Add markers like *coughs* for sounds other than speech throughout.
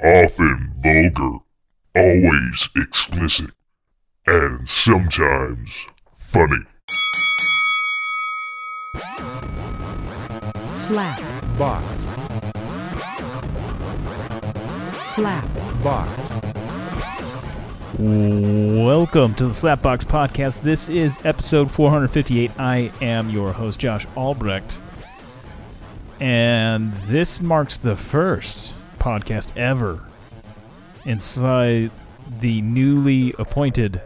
often vulgar, always explicit, and sometimes funny. slap, box, slap, box, Welcome to the Slapbox Podcast. This is episode 458. I am your host, Josh Albrecht. And this marks the first podcast ever inside the newly appointed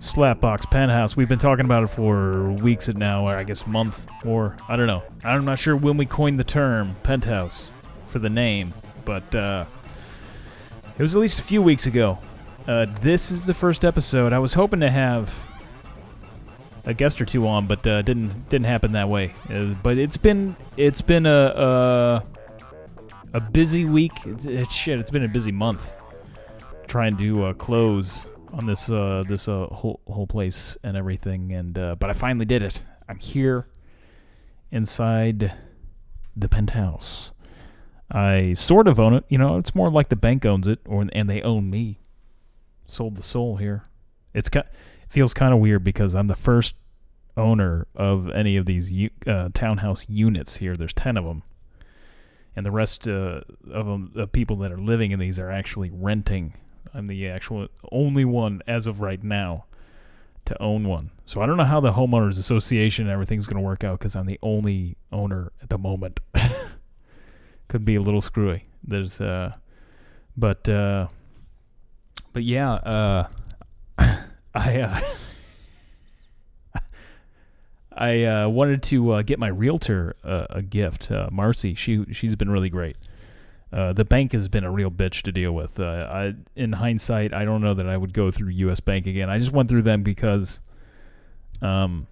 Slapbox Penthouse. We've been talking about it for weeks at now, or I guess month, or I don't know. I'm not sure when we coined the term penthouse for the name, but uh, it was at least a few weeks ago. Uh, this is the first episode. I was hoping to have a guest or two on, but uh, didn't didn't happen that way. Uh, but it's been it's been a a, a busy week. It's, it's, shit, it's been a busy month trying to uh, close on this uh, this uh, whole whole place and everything. And uh, but I finally did it. I'm here inside the penthouse. I sort of own it. You know, it's more like the bank owns it, or and they own me. Sold the soul here. It's got it feels kind of weird because I'm the first owner of any of these uh, townhouse units here. There's ten of them, and the rest uh, of them, the people that are living in these, are actually renting. I'm the actual only one as of right now to own one. So I don't know how the homeowners association and everything's going to work out because I'm the only owner at the moment. *laughs* Could be a little screwy. There's uh, but uh, but yeah, uh, *laughs* I uh, I uh, wanted to uh, get my realtor uh, a gift, uh, Marcy. She she's been really great. Uh, the bank has been a real bitch to deal with. Uh, I, in hindsight, I don't know that I would go through U.S. Bank again. I just went through them because, um,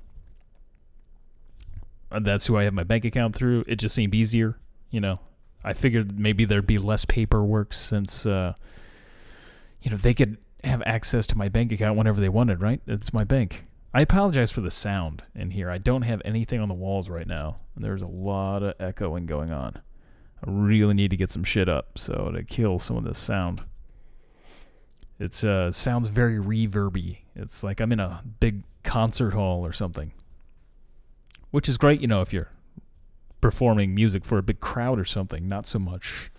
that's who I have my bank account through. It just seemed easier, you know. I figured maybe there'd be less paperwork since, you know, they could have access to my bank account whenever they wanted, right? It's my bank. I apologize for the sound in here. I don't have anything on the walls right now. There's a lot of echoing going on. I really need to get some shit up so to kill some of this sound. It's uh sounds very reverby. It's like I'm in a big concert hall or something. Which is great, you know, if you're performing music for a big crowd or something, not so much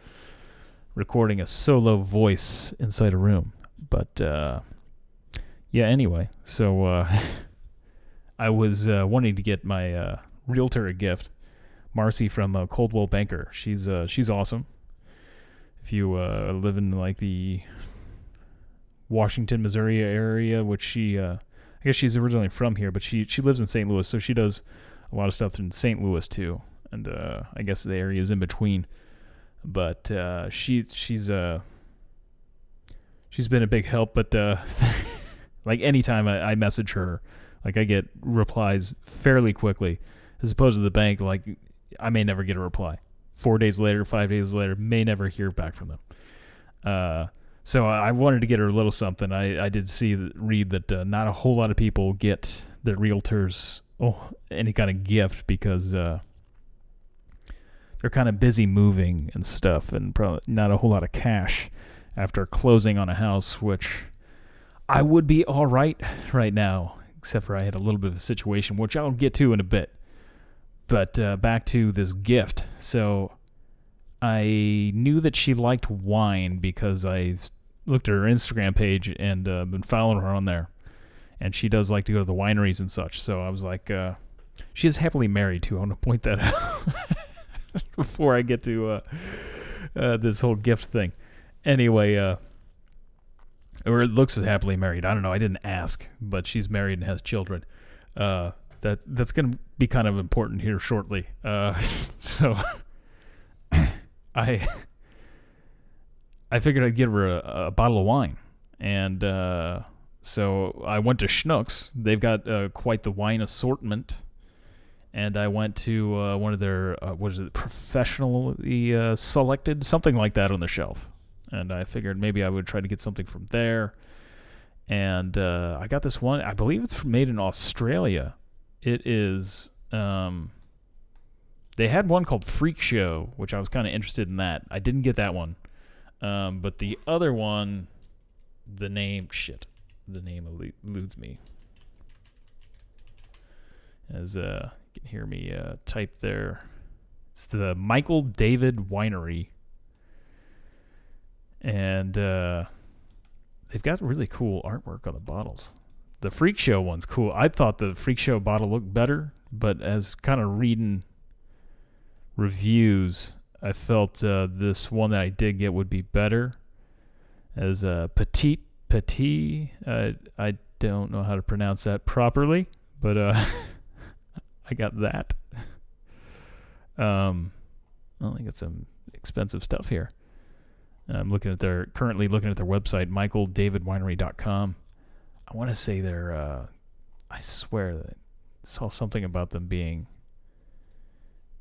recording a solo voice inside a room. But uh yeah, anyway, so uh *laughs* I was uh, wanting to get my uh, realtor a gift Marcy from uh, Coldwell Banker. She's uh, she's awesome. If you uh, live in like the Washington, Missouri area, which she, uh, I guess she's originally from here, but she she lives in St. Louis, so she does a lot of stuff in St. Louis too, and I guess the area is in between. But she she's uh she's been a big help, but *laughs* like anytime I, I message her, like I get replies fairly quickly, as opposed to the bank, like I may never get a reply. Four days later, five days later, may never hear back from them. Uh, so I wanted to get her a little something. I, I did see read that uh, not a whole lot of people get their realtors oh any kind of gift because uh, they're kind of busy moving and stuff, and probably not a whole lot of cash after closing on a house, which I would be all right right now, except for I had a little bit of a situation, which I'll get to in a bit. But uh, back to this gift. So I knew that she liked wine because I looked at her Instagram page and uh, been following her on there. And she does like to go to the wineries and such. So I was like, uh, she is happily married too. I want to point that *laughs* out before I get to uh, uh, this whole gift thing. Anyway, uh, or it looks as happily married. I don't know. I didn't ask, but she's married and has children. Uh, that that's going to be kind of important here shortly. Uh, *laughs* so *coughs* I I figured I'd give her a, a bottle of wine, and uh, so I went to Schnucks. They've got uh, quite the wine assortment, and I went to uh, one of their uh, what is it, professionally selected, something like that on the shelf, and I figured maybe I would try to get something from there. And uh, I got this one. I believe it's made in Australia. It is. Um, they had one called Freak Show, which I was kind of interested in that. I didn't get that one. Um, but the other one, the name shit, the name eludes me. As uh, you can hear me uh, type there. It's the Michael David Winery, and uh, they've got really cool artwork on the bottles. The Freak Show one's cool. I thought the Freak Show bottle looked better, but as kind of reading reviews, I felt uh, this one that I did get would be better. As uh, Petite Petit, uh, I don't know how to pronounce that properly, but uh, *laughs* I got that. *laughs* Um, well, they got some expensive stuff here. I'm looking at their currently looking at their website, michaeldavidwinery.com. I want to say they're. Uh, I swear that I saw something about them being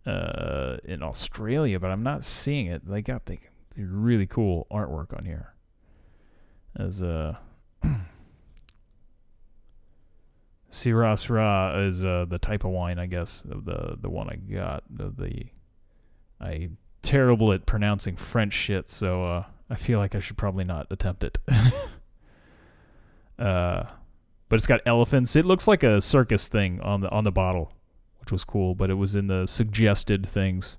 uh, in Australia, but I'm not seeing it. They got the really cool artwork on here. As uh, *clears throat* Syrah Syrah is uh, the type of wine, I guess, of the the one I got. The, the I terrible at pronouncing French shit, so uh, I feel like I should probably not attempt it. *laughs* uh, but it's got elephants. It looks like a circus thing on the on the bottle, which was cool. But it was in the suggested things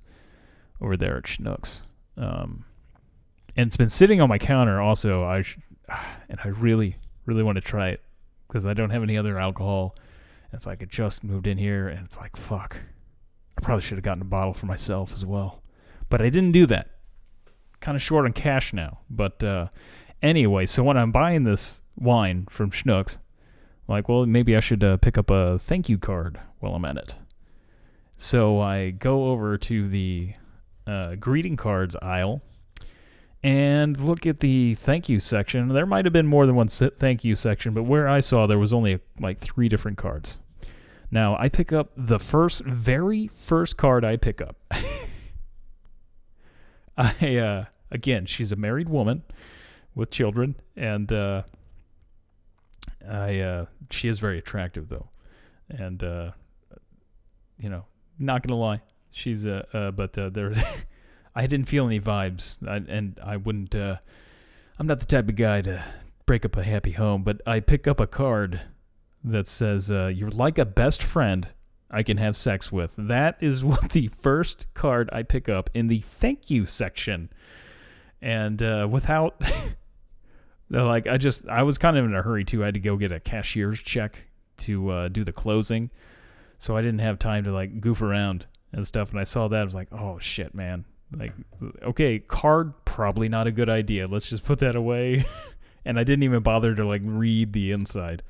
over there at Schnucks. Um, and it's been sitting on my counter. Also, I sh- *sighs* and I really really want to try it because I don't have any other alcohol. It's like I just moved in here, and it's like fuck. I probably should have gotten a bottle for myself as well, but I didn't do that. Kind of short on cash now, but uh, anyway. So when I'm buying this wine from Schnucks, I'm like, well, maybe I should uh, pick up a thank you card while I'm at it. So I go over to the uh, greeting cards aisle and look at the thank you section. There might have been more than one thank you section, but where I saw there was only like three different cards. Now I pick up the first, very first card I pick up. *laughs* I uh, again, she's a married woman with children, and uh, I uh, she is very attractive though, and uh, you know, not gonna lie, she's uh, uh but uh, there, *laughs* I didn't feel any vibes, I, and I wouldn't. Uh, I'm not the type of guy to break up a happy home, but I pick up a card that says uh, "You're like a best friend." I can have sex with. That is *laughs* what the first card I pick up in the thank you section. And uh, without *laughs* like I just I was kind of in a hurry too. I had to go get a cashier's check to uh, do the closing, so I didn't have time to like goof around and stuff. And I saw that I was like, oh shit, man! Like, okay, card probably not a good idea. Let's just put that away. *laughs* and I didn't even bother to like read the inside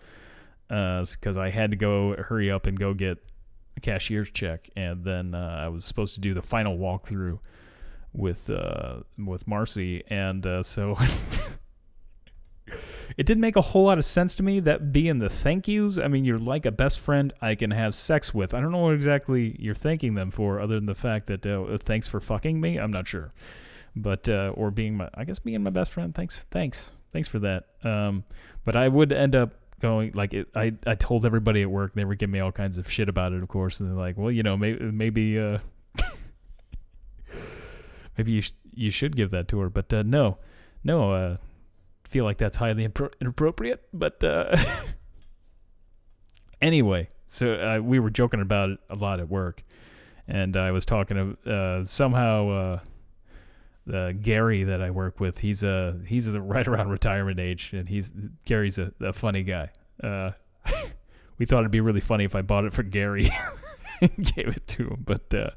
because I had to go hurry up and go get a cashier's check, and then uh, I was supposed to do the final walkthrough with uh, with Marcy, and uh, so *laughs* it didn't make a whole lot of sense to me that being the thank yous. I mean, you're like a best friend I can have sex with. I don't know what exactly you're thanking them for, other than the fact that uh, thanks for fucking me. I'm not sure, but uh, or being my, I guess being my best friend. Thanks, thanks, thanks for that. Um, but I would end up going like it, I I told everybody at work. They were giving me all kinds of shit about it, of course, and they're like, well, you know, maybe maybe uh, *laughs* maybe you sh- you should give that to her, but uh, no, no. Uh, feel like that's highly impro- inappropriate, but uh, *laughs* anyway, so uh, we were joking about it a lot at work, and I was talking to uh, somehow uh, Gary that I work with. He's uh he's *laughs* right around retirement age, and he's Gary's a, a funny guy. Uh, *laughs* we thought it'd be really funny if I bought it for Gary *laughs* and gave it to him, but uh,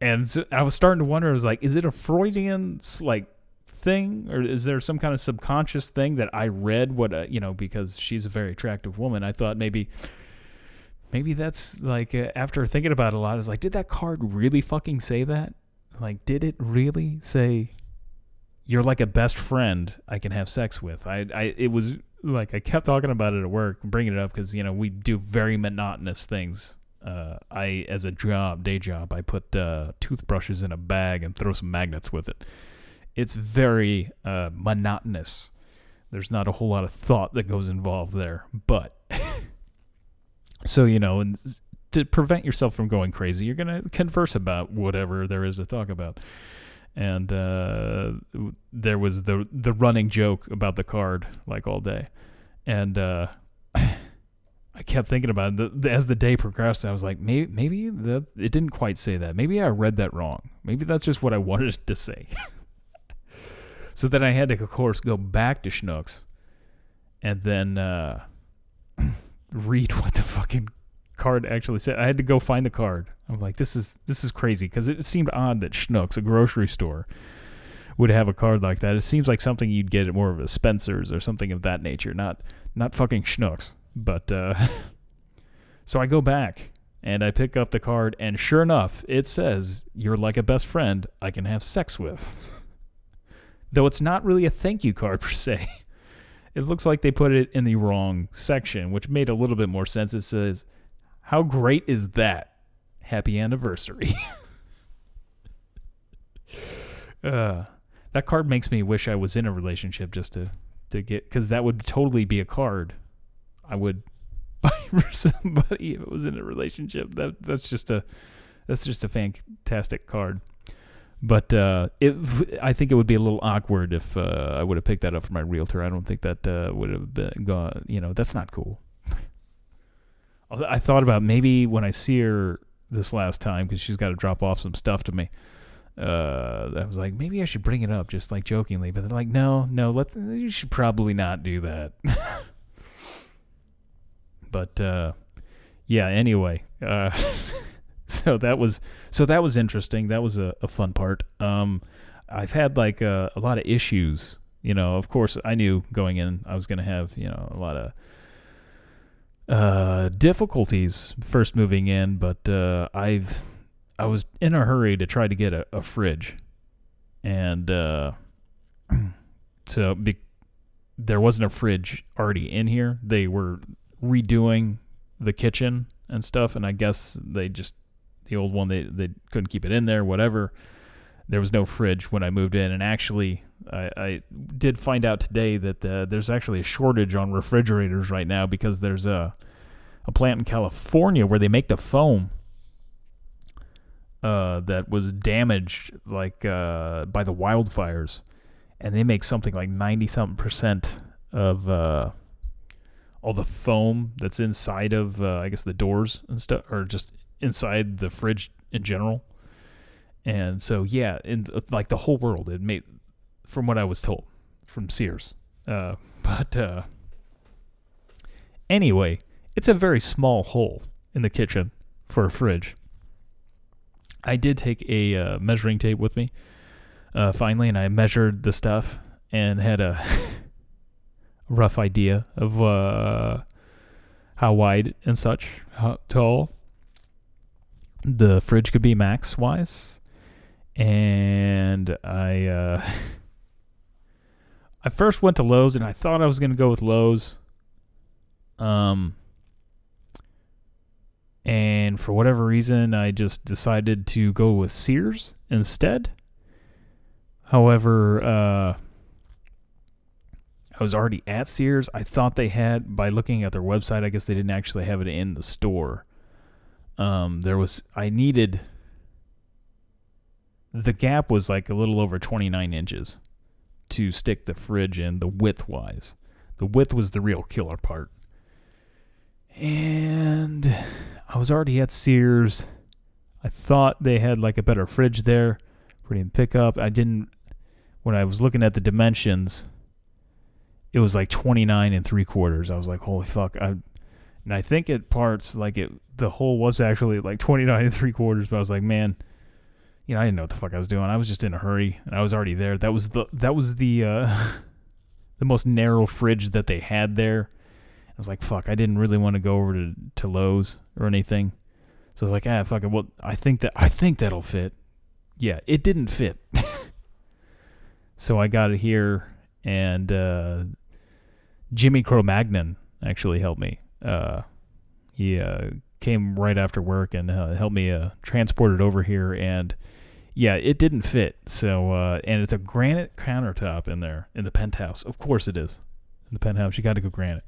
and so I was starting to wonder. I was like, is it a Freudian like thing, or is there some kind of subconscious thing that I read? What uh, you know, because she's a very attractive woman. I thought maybe. Maybe that's like uh, after thinking about it a lot, I was like, did that card really fucking say that? Like, did it really say you're like a best friend I can have sex with? I, I, it was like I kept talking about it at work, bringing it up because you know we do very monotonous things. Uh, I, as a job, day job, I put uh, toothbrushes in a bag and throw some magnets with it. It's very uh, monotonous. There's not a whole lot of thought that goes involved there, but *laughs* so you know, and to prevent yourself from going crazy, you're gonna converse about whatever there is to talk about. and uh, there was the the running joke about the card like all day, and uh, *coughs* I kept thinking about it. The, as the day progressed. I was like, maybe maybe that it didn't quite say that. Maybe I read that wrong. Maybe that's just what I *laughs* wanted to say. *laughs* so then I had to, of course, go back to Schnucks, and then uh, *coughs* read what the fucking card actually said. I had to go find the card. I'm like, this is this is crazy because it seemed odd that Schnucks, a grocery store, would have a card like that. It seems like something you'd get at more of a Spencer's or something of that nature, not not fucking Schnucks. But uh, *laughs* so I go back and I pick up the card, and sure enough, it says you're like a best friend I can have sex with. *laughs* Though it's not really a thank you card *laughs* per se. It looks like they put it in the wrong section, which made a little bit more sense. It says, How great is that? Happy anniversary. *laughs* uh, that card makes me wish I was in a relationship just to, to get, because that would totally be a card I would *laughs* buy for somebody if it was in a relationship. That that's just a that's just a fantastic card. But uh, it, I think it would be a little awkward if uh, I would have picked that up for my realtor. I don't think that uh, would have been gone. You know, that's not cool. I thought about maybe when I see her this last time because she's got to drop off some stuff to me. Uh, I was like, maybe I should bring it up, just like jokingly. But they're like, no, no, let you should probably not do that. *laughs* but uh, yeah. Anyway, uh, *laughs* so that was so that was interesting. That was a, a fun part. Um, I've had like a, a lot of issues. You know, of course, I knew going in I was going to have you know a lot of uh, difficulties first moving in, but uh, I've I was in a hurry to try to get a, a fridge, and uh, *clears throat* so be, there wasn't a fridge already in here. They were redoing the kitchen and stuff, and I guess they just the old one they they couldn't keep it in there, whatever. There was no fridge when I moved in, and actually, I, I did find out today that uh, there's actually a shortage on refrigerators right now because there's a a plant in California where they make the foam uh, that was damaged like uh, by the wildfires, and they make something like ninety something percent of uh, all the foam that's inside of uh, I guess the doors and stuff, or just inside the fridge in general. And so yeah, in like the whole world, it made from what I was told from Sears. Uh, *laughs* but uh, anyway, it's a very small hole in the kitchen for a fridge. I did take a uh, measuring tape with me uh, finally, and I measured the stuff and had a *laughs* rough idea of uh, how wide and such, how tall the fridge could be max wise. And I uh, *laughs* I first went to Lowe's and I thought I was gonna go with Lowe's. Um and for whatever reason I just decided to go with Sears instead. However, uh I was already at Sears. I thought they had by looking at their website. I guess they didn't actually have it in the store. Um, there was I needed. The gap was like a little over 29 inches to stick the fridge in, the width wise. The width was the real killer part. And I was already at Sears. I thought they had like a better fridge there for pick up. I didn't when I was looking at the dimensions it was like 29 and three quarters. I was like, holy fuck. I, and I think at parts, like it, the hole was actually like 29 and three quarters, but I was like, man, you know, I didn't know what the fuck I was doing. I was just in a hurry and I was already there. That was the, that was the, uh, *laughs* the most narrow fridge that they had there. I was like, fuck, I didn't really want to go over to, to Lowe's or anything. So I was like, ah, fuck it. Well, I think that, I think that'll fit. Yeah, it didn't fit. *laughs* so I got it here and, uh, Jimmy Cro-Magnon actually helped me. Uh, he uh, came right after work and uh, helped me uh, transport it over here. And yeah, it didn't fit. So uh, and it's a granite countertop in there in the penthouse. Of course it is. In the penthouse, you got to go granite.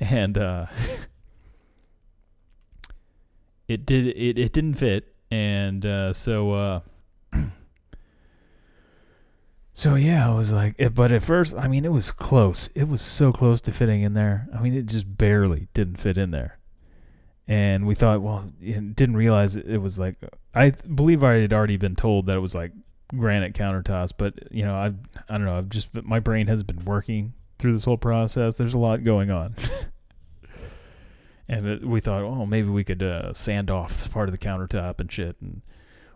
And uh, *laughs* it did it, it didn't fit. And uh, so uh, *clears throat* So yeah, I was like, it, but at first, I mean, it was close. It was so close to fitting in there. I mean, it just barely didn't fit in there. And we thought, well, didn't realize it, it was like, I believe I had already been told that it was like granite countertops, but you know, I, I don't know, I've just my brain has been working through this whole process. There's a lot going on. and it, we thought, oh, maybe we could uh, sand off part of the countertop and shit, and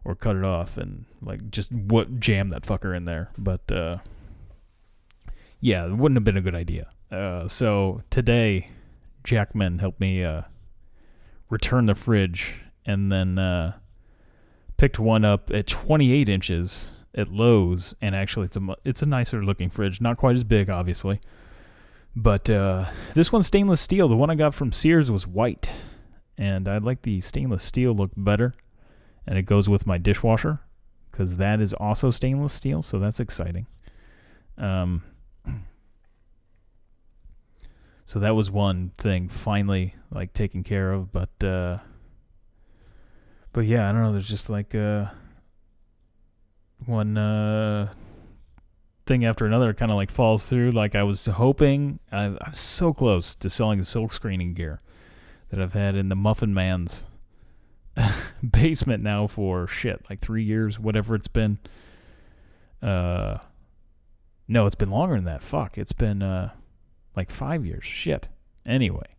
or cut it off and like just what jam that fucker in there. But uh, yeah, it wouldn't have been a good idea. Uh, so today, Jackman helped me uh, return the fridge and then uh, picked one up at 28 inches at Lowe's, and actually it's a it's a nicer looking fridge, not quite as big, obviously. But uh, this one's stainless steel. The one I got from Sears was white, and I like the stainless steel look better, and it goes with my dishwasher because that is also stainless steel, so that's exciting. Um, *clears throat* so that was one thing finally like taken care of, but uh, but yeah, I don't know. There's just like uh, one uh, thing after another kind of like falls through. Like I was hoping, I, I'm so close to selling the silk screening gear that I've had in the Muffin Man's *laughs* basement now for shit like three years, whatever it's been. Uh, no, it's been longer than that. Fuck, it's been uh like five years. Shit. Anyway,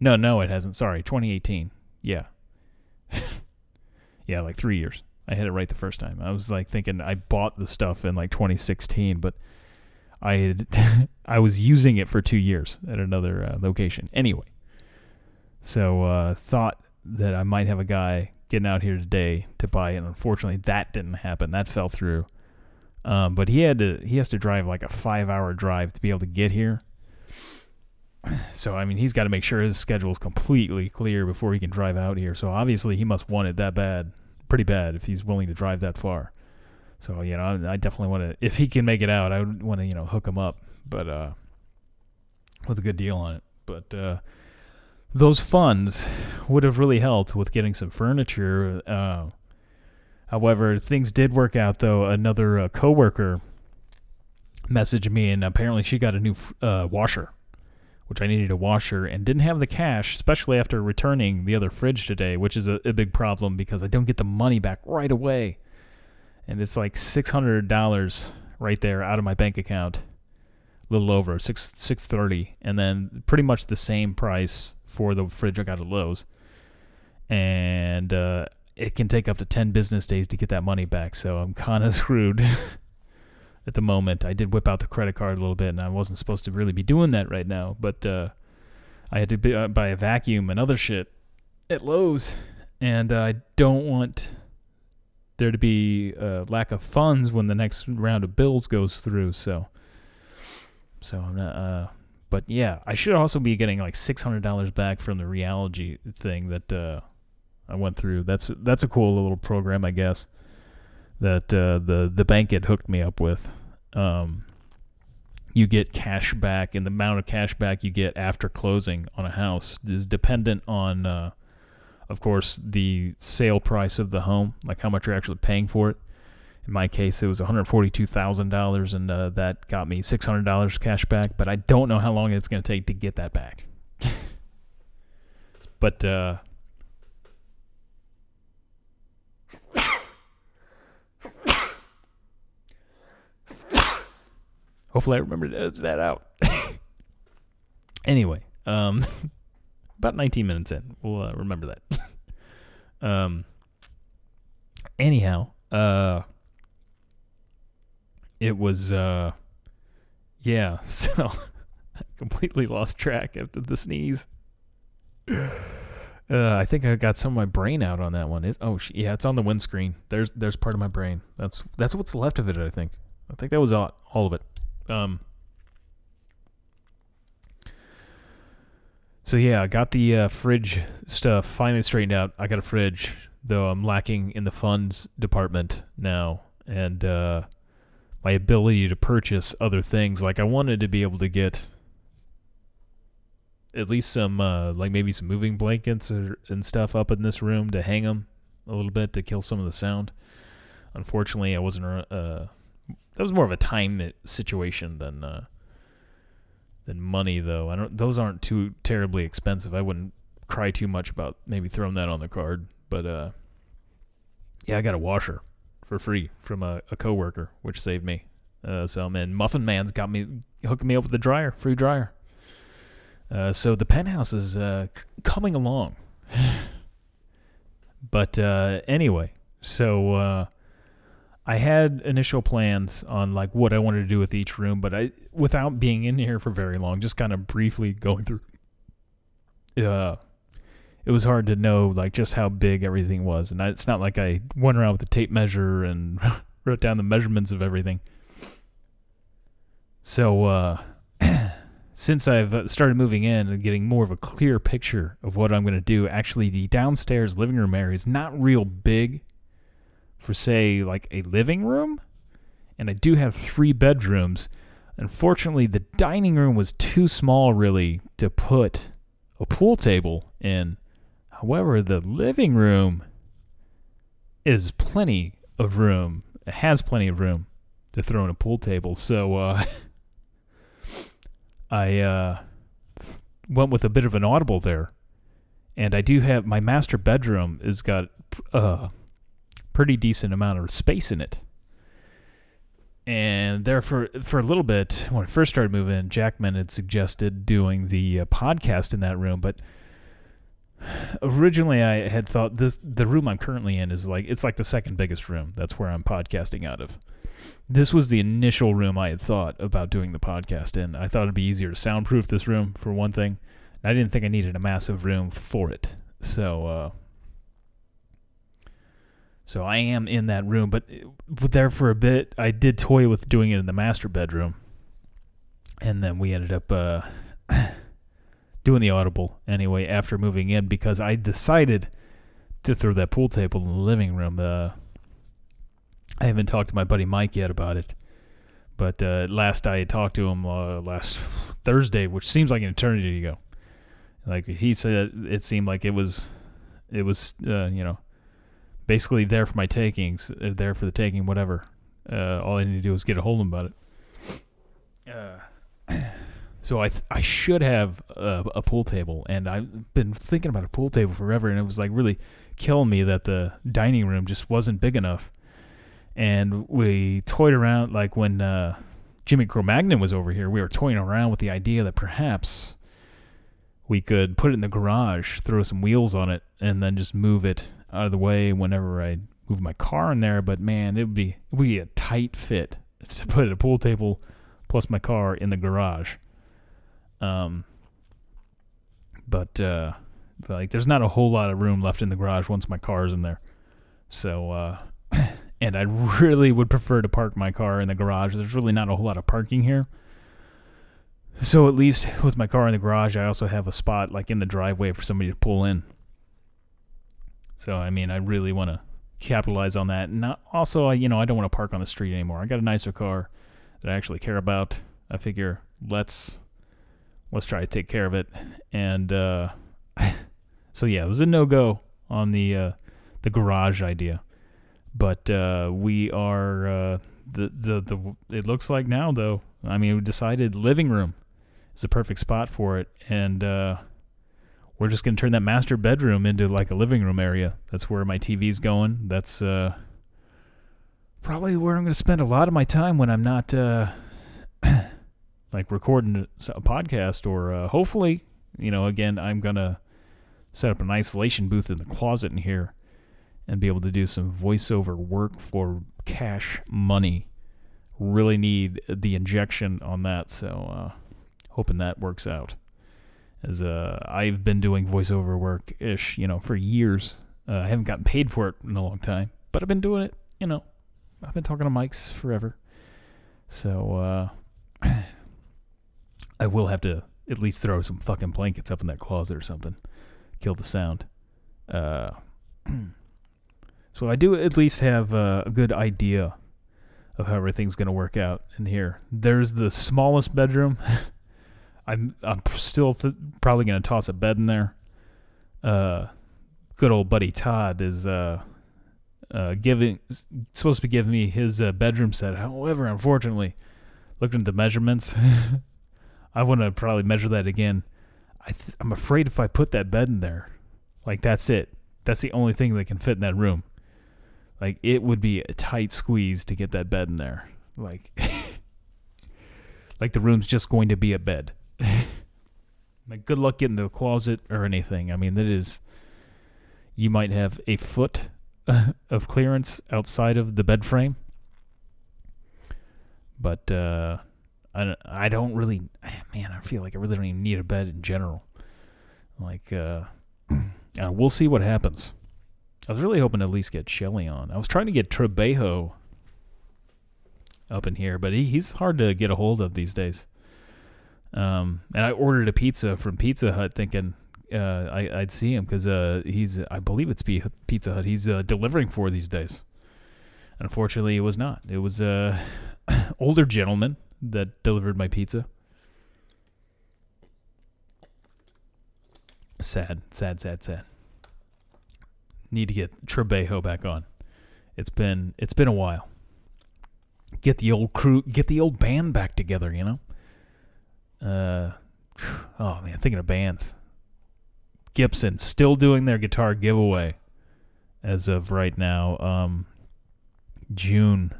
no, no, it hasn't. Sorry, 2018. Yeah, *laughs* yeah, like three years. I hit it right the first time. I was like thinking I bought the stuff in like 2016, but I had *laughs* I was using it for two years at another uh, location. Anyway, so uh, thought that I might have a guy getting out here today to buy it. Unfortunately, that didn't happen. That fell through. Um, but he had to he has to drive like a five hour drive to be able to get here. So I mean, he's got to make sure his schedule is completely clear before he can drive out here. So obviously, he must want it that bad, pretty bad, if he's willing to drive that far. So you know, I, I definitely want to. If he can make it out, I would want to you know hook him up, but uh, with a good deal on it. But uh, those funds would have really helped with getting some furniture. Uh, however, things did work out though. Another uh, coworker messaged me, and apparently she got a new uh, washer, which I needed a washer and didn't have the cash, especially after returning the other fridge today, which is a, a big problem because I don't get the money back right away, and it's like six hundred dollars right there out of my bank account, a little over six six thirty, and then pretty much the same price for the fridge I got at Lowe's, and uh, it can take up to ten business days to get that money back. So I'm kind of *laughs* screwed at the moment. I did whip out the credit card a little bit, and I wasn't supposed to really be doing that right now, but uh, I had to b- uh, buy a vacuum and other shit at Lowe's, and uh, I don't want there to be a lack of funds when the next round of bills goes through. So, so I'm not. Uh, but yeah, I should also be getting like six hundred dollars back from the Realogy thing that uh, I went through. That's that's a cool little program, I guess. That uh, the the bank had hooked me up with. Um, you get cash back, and the amount of cash back you get after closing on a house is dependent on, uh, of course, the sale price of the home, like how much you're actually paying for it. In my case, it was $142,000, and uh, that got me $600 cash back. But I don't know how long it's going to take to get that back. *laughs* but uh, hopefully, I remember to edit that out. *laughs* anyway, um, *laughs* about 19 minutes in, we'll uh, remember that. *laughs* um, anyhow, uh it was uh yeah so i completely lost track after the sneeze. *sighs* Uh i think i got some of my brain out on that one. It, oh yeah it's on the windscreen. There's there's part of my brain. That's that's what's left of it i think. I think that was all, all of it um so yeah i got the uh, fridge stuff finally straightened out i got a fridge though i'm lacking in the funds department now and uh my ability to purchase other things. Like I wanted to be able to get at least some, uh, like maybe some moving blankets or, and stuff up in this room to hang them a little bit to kill some of the sound. Unfortunately, I wasn't uh, that was more of a time situation than uh, than money though. I don't those aren't too terribly expensive. I wouldn't cry too much about maybe throwing that on the card, but uh, yeah, I got a washer for free from a, a coworker, which saved me. Uh, so man, Muffin Man's got me hooking me up with a dryer, free dryer. Uh, so the penthouse is uh, c- coming along. *sighs* but uh, anyway, so uh, I had initial plans on like what I wanted to do with each room, but I without being in here for very long, just kind of briefly going through. Uh, it was hard to know like just how big everything was, and I, it's not like I went around with a tape measure and *laughs* wrote down the measurements of everything. So uh, *clears throat* since I've uh, started moving in and getting more of a clear picture of what I'm going to do, actually, the downstairs living room area is not real big for, say, like a living room. And I do have three bedrooms. Unfortunately, the dining room was too small, really, to put a pool table in. However, the living room is plenty of room. It has plenty of room to throw in a pool table. So, uh, *laughs* I uh, went with a bit of an audible there, and I do have my master bedroom is got a pretty decent amount of space in it. And there for for a little bit when I first started moving in, Jackman had suggested doing the uh, podcast in that room, but originally I had thought this the room I'm currently in is like it's like the second biggest room. That's where I'm podcasting out of this was the initial room I had thought about doing the podcast in. I thought it'd be easier to soundproof this room for one thing. I didn't think I needed a massive room for it. So uh so I am in that room, but but there for a bit I did toy with doing it in the master bedroom. And then we ended up uh *coughs* doing the audible anyway after moving in because I decided to throw that pool table in the living room uh I haven't talked to my buddy Mike yet about it. But uh, last I talked to him uh, last Thursday, which seems like an eternity ago. Like he said, it seemed like it was, it was, uh, you know, basically there for my takings, uh, there for the taking, whatever. Uh, all I need to do is get a hold of him about it. Uh, *coughs* so I th- I should have a, a pool table, and I've been thinking about a pool table forever, and it was like really killing me that the dining room just wasn't big enough and we toyed around like when uh, Jimmy Cro-Magnon was over here. We were toying around with the idea that perhaps we could put it in the garage, throw some wheels on it, and then just move it out of the way whenever I move my car in there. But man, it would be it would be a tight fit *laughs* to put a pool table plus my car in the garage. Um, but uh, like there's not a whole lot of room left in the garage once my car's in there. So uh, *clears throat* and I really would prefer to park my car in the garage. There's really not a whole lot of parking here. So at least with my car in the garage, I also have a spot like in the driveway for somebody to pull in. So I mean, I really want to capitalize on that. And also, I you know, I don't want to park on the street anymore. I got a nicer car that I actually care about. I figure let's let's try to take care of it. And uh, *laughs* so yeah, it was a no go on the uh, the garage idea but uh, we are uh, the, the the it looks like now though i mean we decided living room is the perfect spot for it and uh, we're just to turn that master bedroom into like a living room area that's where my tv's going that's uh, probably where i'm to spend a lot of my time when i'm not uh, *coughs* like recording a podcast or uh, hopefully you know again i'm to set up an isolation booth in the closet in here and be able to do some voiceover work for cash money. Really need the injection on that, so uh, hoping that works out. As uh, I've been doing voiceover work ish, you know, for years. Uh, I haven't gotten paid for it in a long time, but I've been doing it. You know, I've been talking to mics forever, so uh, *clears throat* I will have to at least throw some fucking blankets up in that closet or something, kill the sound. Uh, *clears throat* So I do at least have uh, a good idea of how everything's going to work out in here. There's the smallest bedroom. *laughs* I'm I'm still th- probably going to toss a bed in there. Uh, good old buddy Todd is uh, uh, giving supposed to be giving me his uh, bedroom set. However, unfortunately, looking at the measurements, *laughs* I want to probably measure that again. I th- I'm afraid if I put that bed in there, like that's it. That's the only thing that can fit in that room. Like it would be a tight squeeze to get that bed in there. Like, *laughs* like the room's just going to be a bed. *laughs* good luck getting the closet or anything. I mean, that is. You might have a foot *laughs* of clearance outside of the bed frame. But uh, I, I don't really, *sighs* man, I feel like I really don't even need a bed in general. Like, uh, *clears throat* uh, we'll see what happens. I was really hoping to at least get Shelly on. I was trying to get Trebejo up in here, but he, he's hard to get a hold of these days. Um, and I ordered a pizza from Pizza Hut thinking uh, I, I'd see him because uh, he's, I believe it's Pizza Hut, he's uh, delivering for these days. Unfortunately, it was not. It was a *coughs* older gentleman that delivered my pizza. Sad, sad, sad, sad. Need to get Trebejo back on. It's been it's been a while. Get the old crew, get the old band back together. You know. Uh, oh man, thinking of bands. Gibson still doing their guitar giveaway as of right now. Um, June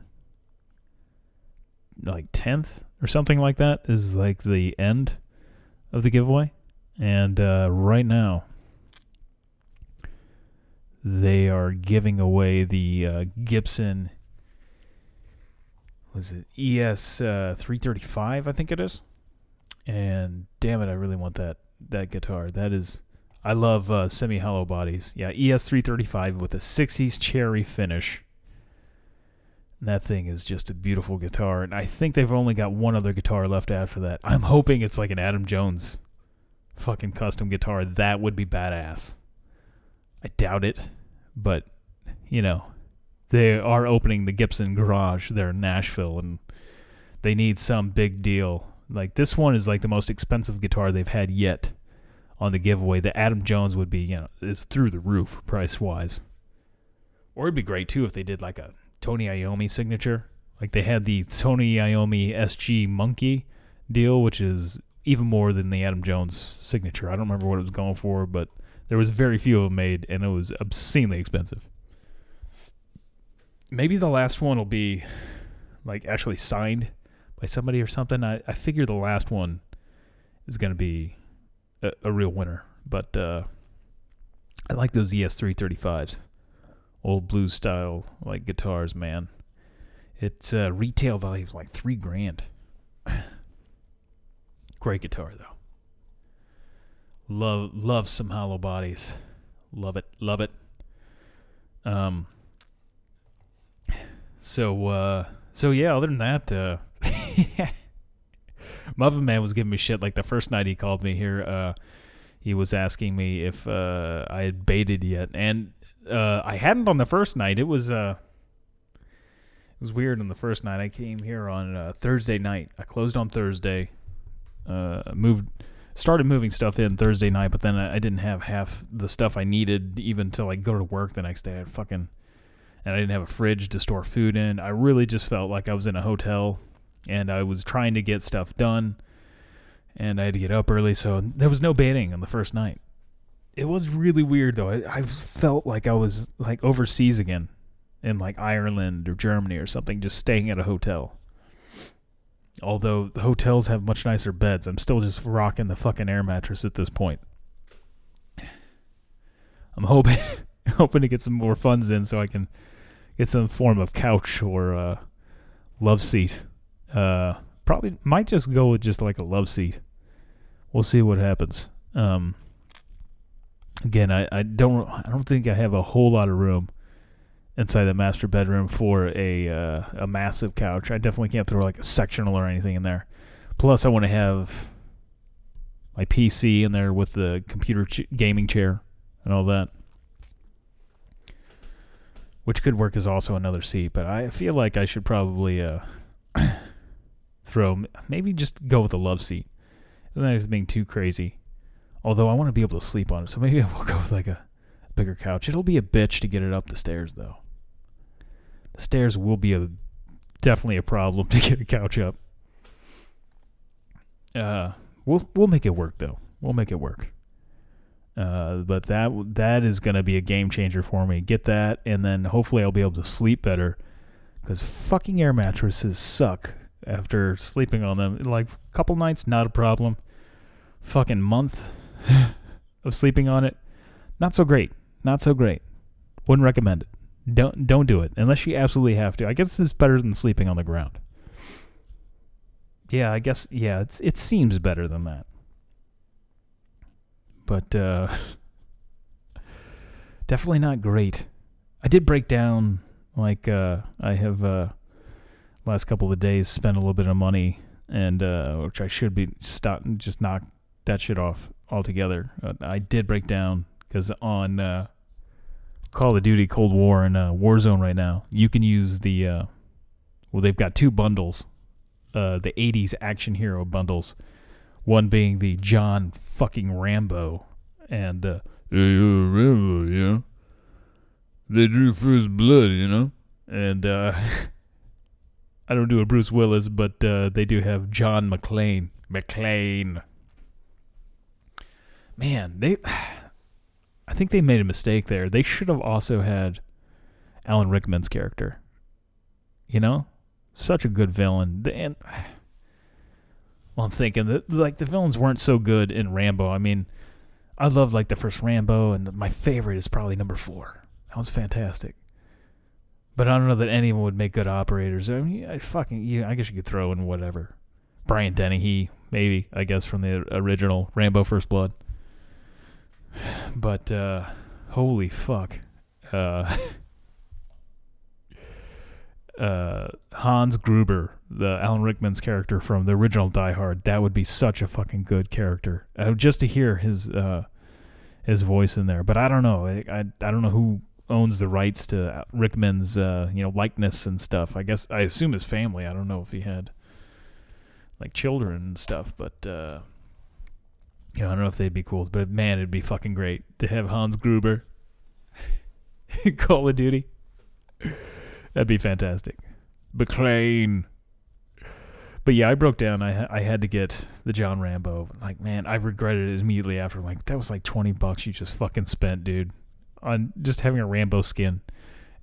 like 10th or something like that is like the end of the giveaway. And uh, right now, they are giving away the uh, Gibson. Was it ES uh, 335? I think it is. And damn it, I really want that that guitar. That is, I love uh, semi hollow bodies. Yeah, ES 335 with a 60s cherry finish. And that thing is just a beautiful guitar, and I think they've only got one other guitar left after that. I'm hoping it's like an Adam Jones fucking custom guitar. That would be badass. I doubt it, but you know, they are opening the Gibson Garage there in Nashville, and they need some big deal. Like this one is like the most expensive guitar they've had yet on the giveaway. The Adam Jones would be, you know, is through the roof price wise. Or it'd be great too if they did like a Tony Iommi signature. Like they had the Tony Iommi SG Monkey deal, which is even more than the Adam Jones signature. I don't remember what it was going for, but there was very few of them made, and it was obscenely expensive. Maybe the last one will be like actually signed by somebody or something. I, I figure the last one is going to be a, a, real winner, but uh, I like those ES335s old blues style like guitars, man. Its uh, retail value is like three grand. *sighs* Great guitar though. Love love some hollow bodies. Love it, love it. Um. So uh, so yeah. Other than that, uh, *laughs* Muffin Man was giving me shit like the first night he called me here. Uh, he was asking me if uh, I had baited yet, and uh, I hadn't on the first night. It was uh, it was weird on the first night. I came here on uh, Thursday night. I closed on Thursday. Uh, moved, started moving stuff in Thursday night, but then I, I didn't have half the stuff I needed even to like go to work the next day. I fucking and I didn't have a fridge to store food in. I really just felt like I was in a hotel, and I was trying to get stuff done, and I had to get up early, so there was no baiting on the first night it was really weird though. I, I felt like I was like overseas again, in like Ireland or Germany or something, just staying at a hotel. Although hotels have much nicer beds, I'm still just rocking the fucking air mattress at this point. I'm hoping *laughs* hoping to get some more funds in so I can get some form of couch or uh, love seat. Uh, probably might just go with just like a love seat. We'll see what happens. Um, again, I, I don't I don't think I have a whole lot of room inside the master bedroom for a uh, a massive couch. I definitely can't throw like a sectional or anything in there. Plus, I want to have my PC in there with the computer ch- gaming chair and all that, which could work as also another seat. But I feel like I should probably uh, throw maybe just go with a love seat. Doesn't have to be too crazy. Although I want to be able to sleep on it, so maybe *laughs* I will go with like a bigger couch. It'll be a bitch to get it up the stairs though. The stairs will be a definitely a problem *laughs* to get a couch up. Uh, we'll we'll make it work though. We'll make it work. Uh, but that that is gonna be a game changer for me. Get that, and then hopefully I'll be able to sleep better. Because fucking air mattresses suck after sleeping on them. Like a couple nights, not a problem. Fucking month *laughs* of sleeping on it, not so great. Not so great. Wouldn't recommend it. Don't don't do it unless you absolutely have to. I guess it's better than sleeping on the ground. Yeah, I guess yeah, it's it seems better than that. But uh *laughs* definitely not great. I did break down like uh I have uh last couple of days spent a little bit of money and uh which I should be stop just knock that shit off altogether. Uh, I did break down cuz on uh Call of Duty Cold War and uh, Warzone right now, you can use the uh, well, they've got two bundles, uh, the '80s action hero bundles. One being the John fucking Rambo, and uh, Rambo, yeah. They drew first blood, you know? and *laughs* I don't do a Bruce Willis, but uh, they do have John McClane. McClane. Man, they. *sighs* I think they made a mistake there. They should have also had Alan Rickman's character. You know, such a good villain. And *sighs* well, I'm thinking that like the villains weren't so good in Rambo. I mean, I loved like the first Rambo, and my favorite is probably number four. That was fantastic. But I don't know that anyone would make good operators. I mean, I fucking I guess you could throw in whatever. Brian Dennehy, maybe I guess from the original Rambo: First Blood. *sighs* But uh, holy fuck, uh, *laughs* uh, Hans Gruber, the Alan Rickman's character from the original Die Hard, that would be such a fucking good character. Uh, just to hear his uh, his voice in there. But I don't know. I, I I don't know who owns the rights to Rickman's uh, you know likeness and stuff. I guess I assume his family. I don't know if he had like children and stuff, but uh, you know I don't know if they'd be cool. But man, it'd be fucking great to have Hans Gruber *laughs* Call of Duty. That'd be fantastic. McClane. But yeah, I broke down. I I had to get the John Rambo. Like, man, I regretted it immediately after. Like, that was like twenty bucks you just fucking spent, dude, on just having a Rambo skin.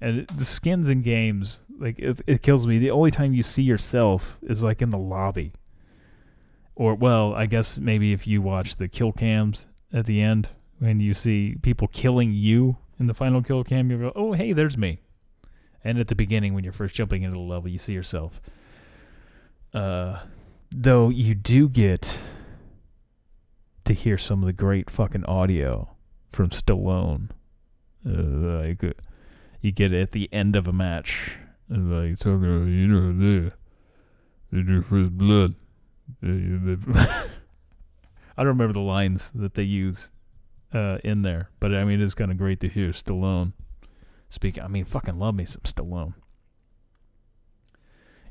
And the skins in games, like, it, it kills me. The only time you see yourself is like in the lobby, or well, I guess maybe if you watch the kill cams at the end when you see people killing you in the final kill cam, you go, oh hey, there's me. And at the beginning, when you're first jumping into the level, you see yourself. Uh, though you do get to hear some of the great fucking audio from Stallone. Uh, like you get it at the end of a match, like talking about, you know, they, they drew first blood. *laughs* I don't remember the lines that they use uh, in there, but I mean it's kind of great to hear Stallone speak. I mean, fucking love me some Stallone.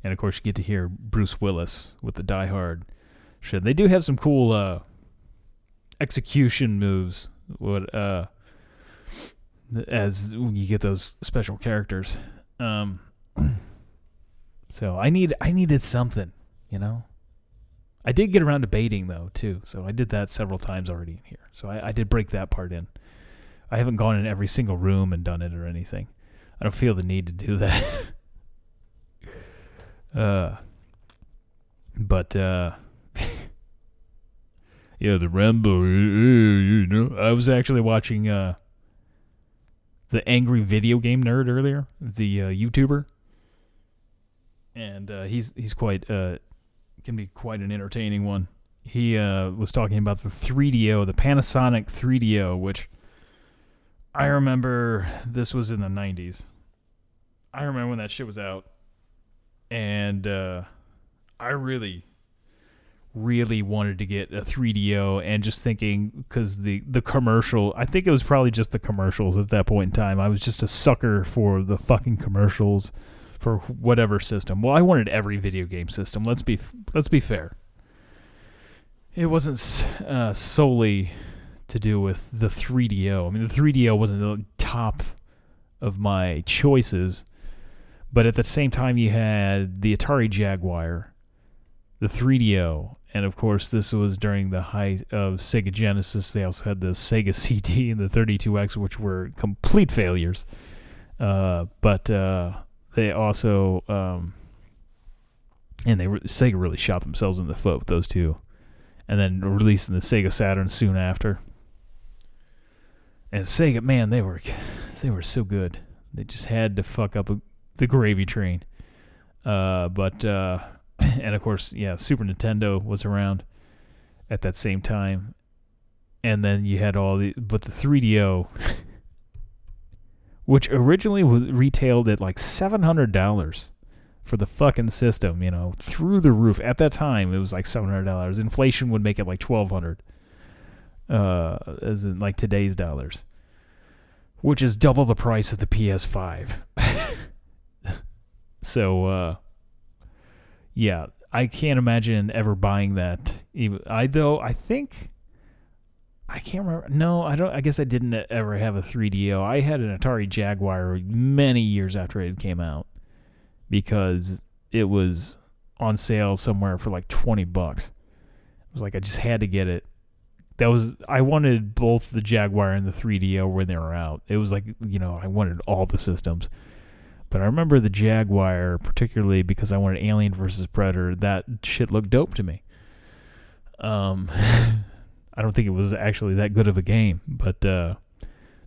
And of course, you get to hear Bruce Willis with the Die Hard shit. They do have some cool uh, execution moves. What uh, as when you get those special characters. Um, *clears throat* so I need I needed something, you know. I did get around to baiting though too, so I did that several times already in here. So I, I did break that part in. I haven't gone in every single room and done it or anything. I don't feel the need to do *laughs* that. uh, but uh, *laughs* yeah, the Rambo, yeah, you know. I was actually watching uh, the Angry Video Game Nerd earlier, the uh, YouTuber, and uh, he's he's quite uh, can be quite an entertaining one. He uh, was talking about the 3DO, the Panasonic 3DO, which I remember this was in the 90s. I remember when that shit was out, and uh, I really really wanted to get a 3DO and just thinking because the the commercial I think it was probably just the commercials at that point in time. I was just a sucker for the fucking commercials for whatever system. Well I wanted every video game system let's be let's be fair. It wasn't uh, solely to do with the 3DO I mean the 3DO wasn't the top of my choices But at the same time, you had the Atari Jaguar, the 3DO, and of course, this was during the height of Sega Genesis. They also had the Sega *laughs* CD and the 32X, which were complete failures. Uh, but uh, they also, um, and they re- Sega really shot themselves in the foot with those two, and then releasing the Sega Saturn soon after. And Sega, man, they were they were so good. They just had to fuck up the gravy train. Uh, but uh, *coughs* and of course, yeah, Super Nintendo was around at that same time, and then you had all the but the 3DO, *laughs* which originally was retailed at like seven hundred dollars for the fucking system, you know, through the roof. At that time, it was like seven hundred dollars. Inflation would make it like twelve hundred, uh, as in like today's dollars, which is double the price of the PS5. *laughs* so, uh, yeah, I can't imagine ever buying that. I though I think I can't remember. No, I don't. I guess I didn't ever have a 3DO. I had an Atari Jaguar many years after it came out because it was on sale somewhere for like 20 bucks. It was like I just had to get it. That was I wanted both the Jaguar and the 3DO when they were out. It was like, you know, I wanted all the systems. But I remember the Jaguar particularly because I wanted Alien versus Predator. That shit looked dope to me. Um *laughs* I don't think it was actually that good of a game, but uh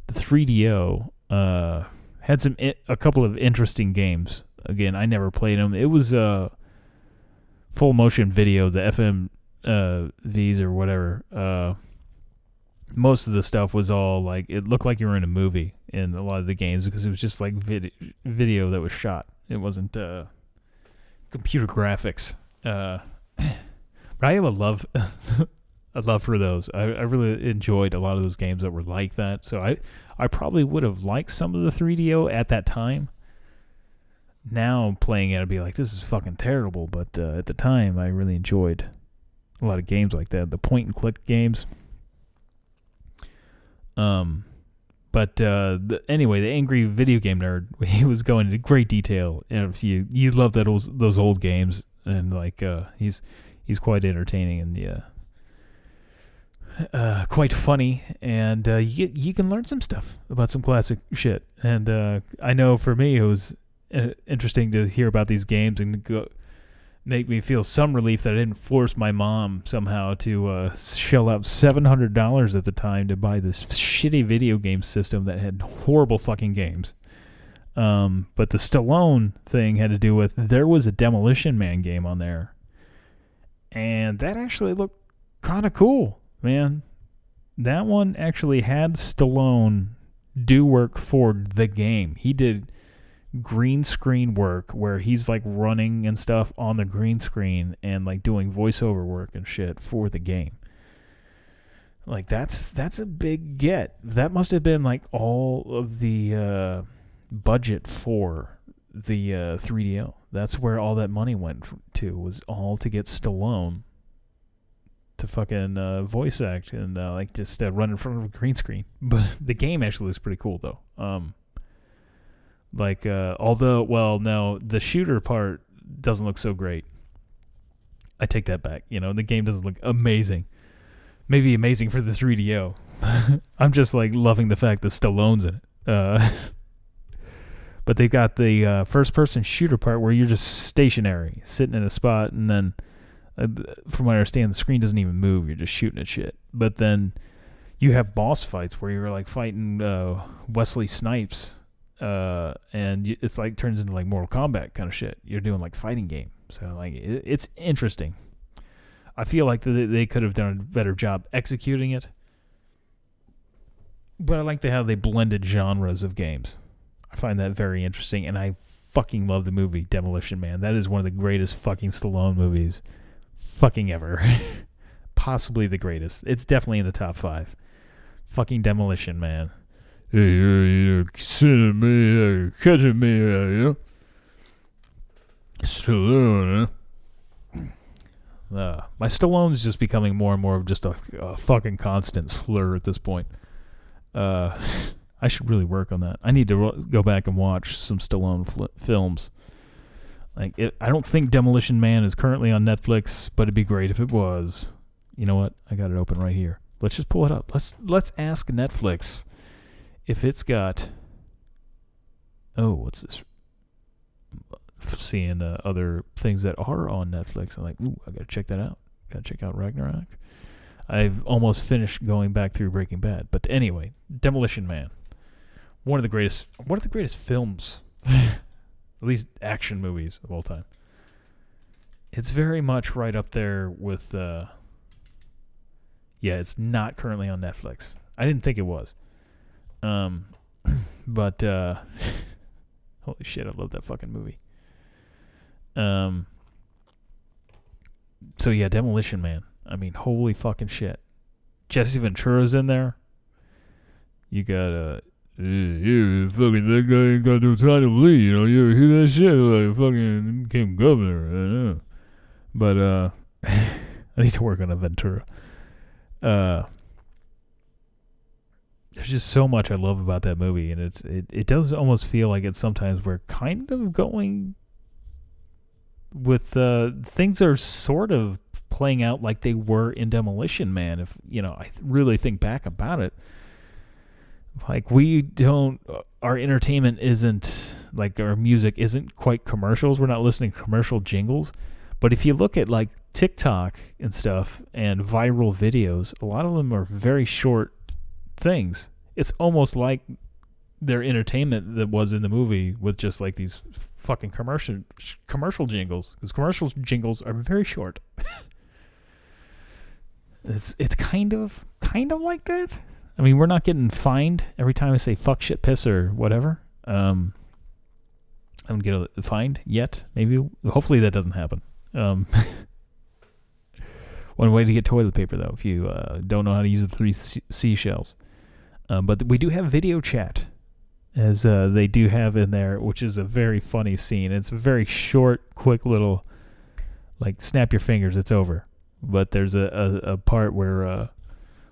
the 3DO uh had some I- a couple of interesting games Again, I never played them. It was uh, full motion video, the FM uh, V's or whatever. Most of the stuff was all like it looked like you were in a movie in a lot of the games because it was just like vid- video that was shot. It wasn't uh, computer graphics. Uh, *coughs* but I have a love, *laughs* a love for those. I, I really enjoyed a lot of those games that were like that. So I, I probably would have liked some of the 3DO at that time now playing it, I'd be like, this is fucking terrible. But uh, at the time, I really enjoyed a lot of games like that, the point and click games. Um, but uh, the, anyway, the angry video game nerd, *laughs* he was going into great detail. And if you you love that old, those old games, and like uh, he's he's quite entertaining and yeah. Uh, quite funny, and uh, you you can learn some stuff about some classic shit. And uh, I know for me, it was uh, interesting to hear about these games and go make me feel some relief that I didn't force my mom somehow to uh, shell out seven hundred dollars at the time to buy this shitty video game system that had horrible fucking games. Um, but the Stallone thing had to do with there was a Demolition Man game on there, and that actually looked kind of cool, man. That one actually had Stallone do work for the game. He did green screen work where he's like running and stuff on the green screen and like doing voiceover work and shit for the game. Like that's that's a big get. That must have been like all of the uh, budget for the uh, 3DO. That's where all that money went to was all to get Stallone to fucking uh, voice act and uh, like just uh, run in front of a green screen. *laughs* But the game actually looks pretty cool though. Um, like, uh, although, well, no, the shooter part doesn't look so great. I take that back. You know, the game doesn't look amazing. Maybe amazing for the 3DO. *laughs* I'm just like loving the fact that Stallone's in it. Uh, *laughs* but they've got the uh, first person shooter part where you're just stationary, sitting in a spot, and then, uh, from what I understand, the screen doesn't even move. You're just shooting at shit. But then you have boss fights where you're like fighting uh, Wesley Snipes uh, and it's like turns into like Mortal Kombat kind of shit. You're doing like fighting game, so like it, it's interesting. I feel like they, they could have done a better job executing it, but I like the how they blended genres of games. I find that very interesting, and I fucking love the movie Demolition Man. That is one of the greatest fucking Stallone movies, fucking ever. *laughs* Possibly the greatest. It's definitely in the top five. Fucking Demolition Man hey, uh, you know, sending me, uh, catching me, uh, you know. Stallone, huh? Uh, my Stallone's just becoming more and more of just a, a fucking constant slur at this point. Uh, *laughs* I should really work on that. I need to ro- go back and watch some Stallone fl- films. Like, it, I don't think Demolition Man is currently on Netflix, but it'd be great if it was. You know what? I got it open right here. Let's just pull it up. Let's let's ask Netflix if it's got. Oh, what's this? Seeing uh, other things that are on Netflix, I'm like, ooh, I gotta check that out. Gotta check out Ragnarok. I've almost finished going back through Breaking Bad, but anyway, Demolition Man, one of the greatest, one of the greatest films, *laughs* at least action movies of all time. It's very much right up there with. Uh, yeah, it's not currently on Netflix. I didn't think it was. Um, *clears throat* but uh, *laughs* holy shit, I love that fucking movie. Um. So yeah, Demolition Man. I mean, holy fucking shit. Jesse Ventura's in there. You got uh Yeah, fucking that guy ain't got no time to bleed, you know. You ever hear that shit? Like fucking became governor. I know. but uh *laughs* I need to work on a Ventura. Uh there's just so much I love about that movie and it's it, it does almost feel like it's sometimes we're kind of going with uh things are sort of playing out like they were in Demolition Man if you know I really think back about it. Like we don't uh, our entertainment isn't like our music isn't quite commercials. We're not listening to commercial jingles. But if you look at like TikTok and stuff and viral videos a lot of them are very short things it's almost like their entertainment that was in the movie with just like these fucking commercial commercial jingles because commercial jingles are very short *laughs* it's it's kind of kind of like that I mean, we're not getting fined every time I say fuck, shit, piss, or whatever. Um, I don't get a, fined yet. Maybe, hopefully, that doesn't happen. Um, *laughs* one way to get toilet paper, though, if you uh, don't know how to use the three se- seashells. Um, but we do have video chat, as uh, they do have in there, which is a very funny scene. It's a very short, quick little, like, snap your fingers, it's over. But there's a, a, a part where. Uh,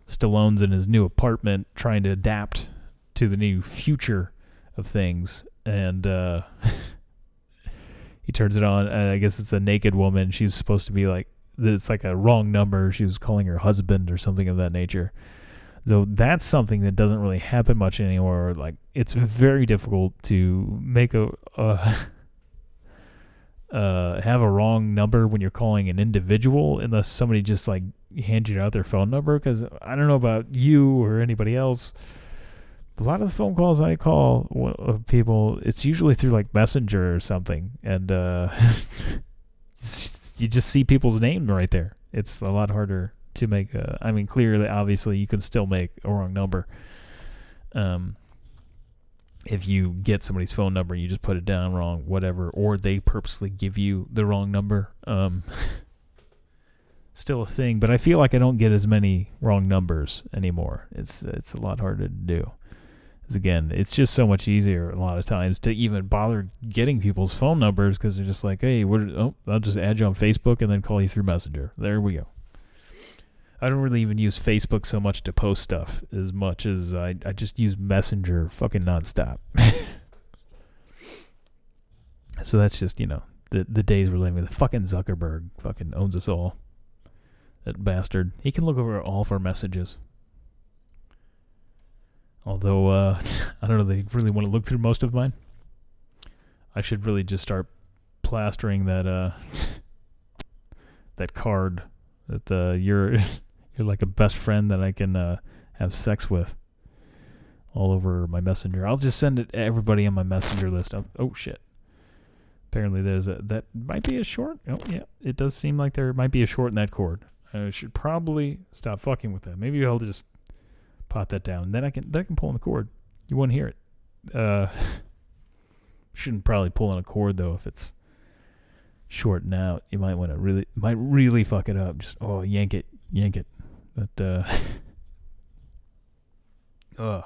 Stallone's in his new apartment trying to adapt to the new future of things and uh *laughs* he turns it on I guess it's a naked woman she's supposed to be like it's like a wrong number she was calling her husband or something of that nature so that's something that doesn't really happen much anymore like it's very difficult to make a uh, *laughs* uh have a wrong number when you're calling an individual unless somebody just like hand you out their phone number because I don't know about you or anybody else. A lot of the phone calls I call of people, it's usually through like Messenger or something, and uh, *laughs* you just see people's name right there. It's a lot harder to make. A, I mean, clearly, obviously, you can still make a wrong number. Um, if you get somebody's phone number, and you just put it down wrong, whatever, or they purposely give you the wrong number. Um, *laughs* still a thing, but I feel like I don't get as many wrong numbers anymore. It's it's a lot harder to do. 'Cause again, it's just so much easier a lot of times to even bother getting people's phone numbers because they're just like, hey, what? Oh, I'll just add you on Facebook and then call you through Messenger. There we go. I don't really even use Facebook so much to post stuff as much as I I just use Messenger fucking nonstop. *laughs* so that's just you know the the days we're living. with. Fucking Zuckerberg fucking owns us all. That bastard. He can look over all of our messages. Although, uh, *laughs* I don't know, they really want to look through most of mine. I should really just start plastering that, uh, *laughs* that card that, uh, you're, you're like a best friend that I can, uh, have sex with all over my messenger. I'll just send it to everybody on my messenger list. Oh, oh shit. Apparently there's a, that might be a short. Oh, yeah. It does seem like there might be a short in that cord. I should probably stop fucking with that. Maybe I'll just pot that down. Then I can then I can pull on the cord. You won't hear it. Uh, *laughs* shouldn't probably pull on a cord though if it's shorting out. You might want to really might really fuck it up. Just oh yank it, yank it. But uh, *laughs* oh,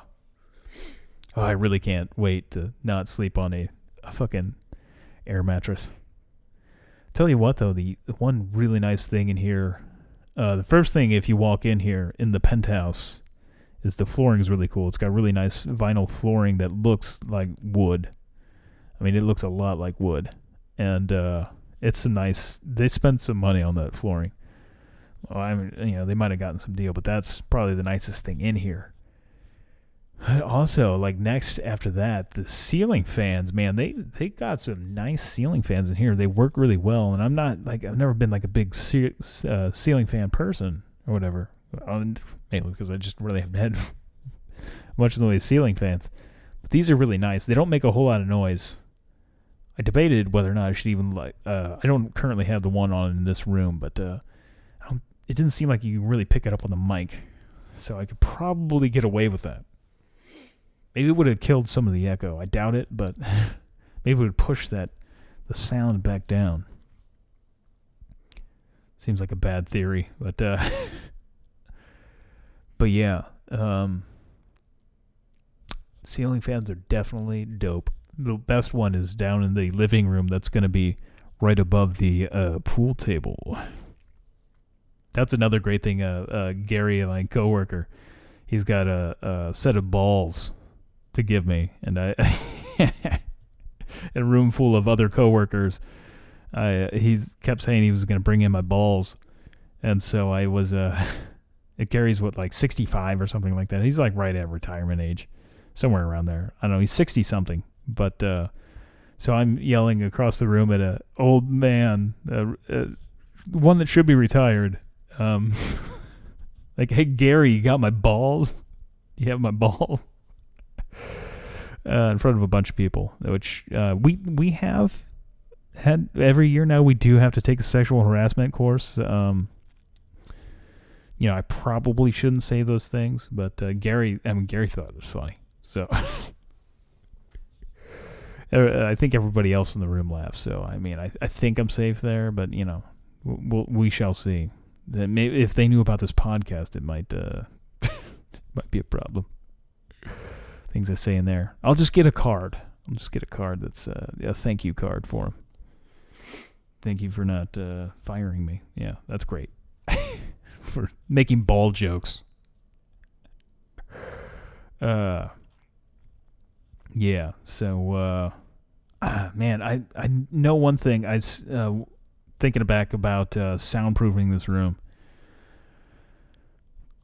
oh, I really can't wait to not sleep on a, a fucking air mattress. Tell you what though, the one really nice thing in here uh, the first thing, if you walk in here in the penthouse, is the flooring is really cool. It's got really nice vinyl flooring that looks like wood. I mean, it looks a lot like wood, and uh, it's some nice. They spent some money on that flooring. Well, I mean, you know, they might have gotten some deal, but that's probably the nicest thing in here. *sighs* Also, like next after that, the ceiling fans, man, they they got some nice ceiling fans in here. They work really well, and I'm not like I've never been like a big ce- uh, ceiling fan person or whatever. Um, mainly because I just really *laughs* haven't had much in the way of ceiling fans. But these are really nice. They don't make a whole lot of noise. I debated whether or not I should even like. Uh, I don't currently have the one on in this room, but uh, it didn't seem like you really pick it up on the mic, so I could probably get away with that. Maybe it would have killed some of the echo. I doubt it, but *laughs* maybe it would push that the sound back down. Seems like a bad theory, but uh, *laughs* but yeah, um, ceiling fans are definitely dope. The best one is down in the living room. That's going to be right above the uh, pool table. That's another great thing. Uh, uh, Gary, my coworker, he's got a, a set of balls to give me, and *laughs* a room full of other coworkers, I he's kept saying he was going to bring in my balls, and so I was uh, *laughs* it Gary's what like sixty five or something like that. He's like right at retirement age, somewhere around there. I don't know. He's sixty something, but uh, so I'm yelling across the room at a old man, uh, uh, one that should be retired. Um, *laughs* like, hey Gary, you got my balls? You have my balls? *laughs* uh, in front of a bunch of people, which uh, we we have had every year now. We do have to take a sexual harassment course. Um, you know, I probably shouldn't say those things, but uh, Gary, I mean, Gary thought it was funny, so Uh, *laughs* I think everybody else in the room laughs. So I mean, I I think I'm safe there, but you know, we'll, we shall see. That maybe if they knew about this podcast, it might uh, *laughs* might be a problem things I say in there. I'll just get a card. I'll just get a card that's uh, a thank you card for him. Thank you for not uh, firing me. Yeah, that's great. *laughs* for making ball jokes. Uh, yeah. So, uh, ah, *clears throat* man, I I know one thing. I uh, thinking back about uh, soundproofing this room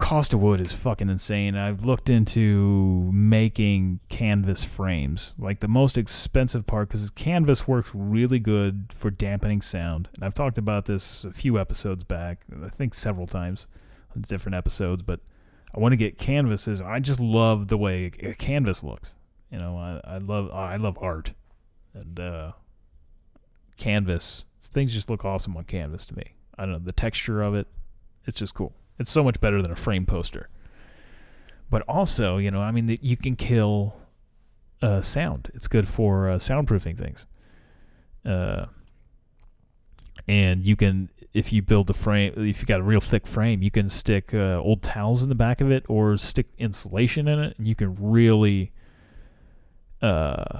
cost of wood is fucking insane. I've looked into making canvas frames. Like the most expensive part, because canvas works really good for dampening sound. And I've talked about this a few episodes back, I think several times on different episodes, but I want to get canvases. I just love the way a canvas looks. You know, I, I love I love art. And uh, canvas, things just look awesome on canvas to me. I don't know, the texture of it, it's just cool. It's so much better than a frame poster. But also, you know, I mean, you can kill uh, sound. It's good for uh, soundproofing things. Uh, and you can, if you build the frame, if you got a real thick frame, you can stick uh, old towels in the back of it or stick insulation in it, and you can really uh,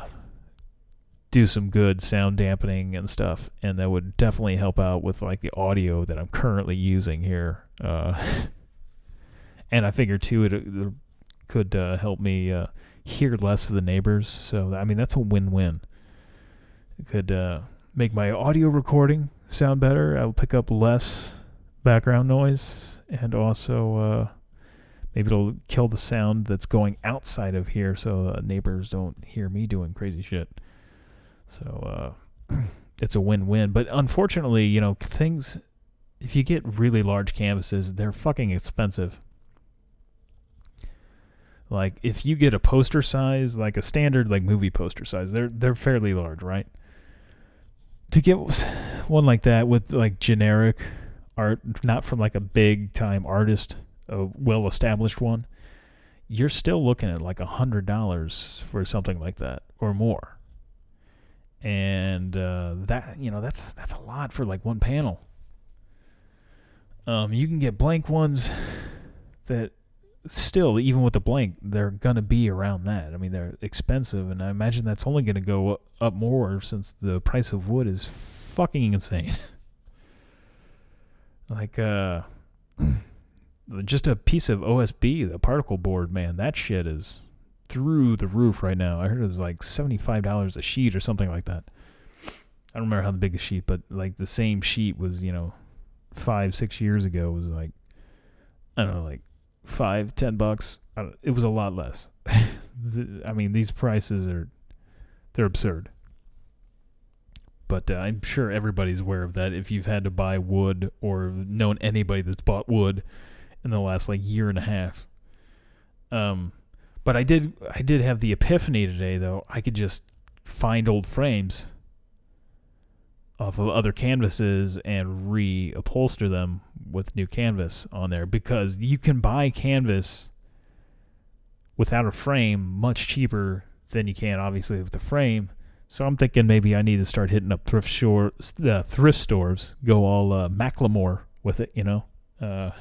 do some good sound dampening and stuff. And that would definitely help out with like the audio that I'm currently using here uh, *laughs* and I figure too it, it could uh, help me uh, hear less of the neighbors. So I mean that's a win-win. It could uh, make my audio recording sound better. I'll pick up less background noise, and also uh, maybe it'll kill the sound that's going outside of here, so uh, neighbors don't hear me doing crazy shit. So uh, *clears throat* it's a win-win. But unfortunately, you know things if you get really large canvases, they're fucking expensive. Like if you get a poster size, like a standard like movie poster size, they're they're fairly large, right? To get *sighs* one like that with like generic art, not from like a big time artist, a well established one, you're still looking at like a hundred dollars for something like that or more. And uh, that you know that's that's a lot for like one panel. Um, you can get blank ones that still, even with the blank, they're gonna be around that. I mean, they're expensive, and I imagine that's only gonna go up more since the price of wood is fucking insane. *laughs* like, uh, *clears throat* just a piece of OSB, the particle board, man, that shit is through the roof right now. I heard it was like seventy five dollars a sheet or something like that. I don't remember how big the sheet, but like the same sheet was, you know, five six years ago was like, I don't know, like five ten bucks. It was a lot less. *laughs* I mean, these prices are they're absurd. But uh, I'm sure everybody's aware of that. If you've had to buy wood or known anybody that's bought wood in the last like year and a half. Um, but I did I did have the epiphany today though. I could just find old frames off of other canvases and reupholster them with new canvas on there because you can buy canvas without a frame much cheaper than you can obviously with the frame. So I'm thinking maybe I need to start hitting up thrift store, uh, thrift stores, go all uh, Macklemore with it, you know, uh,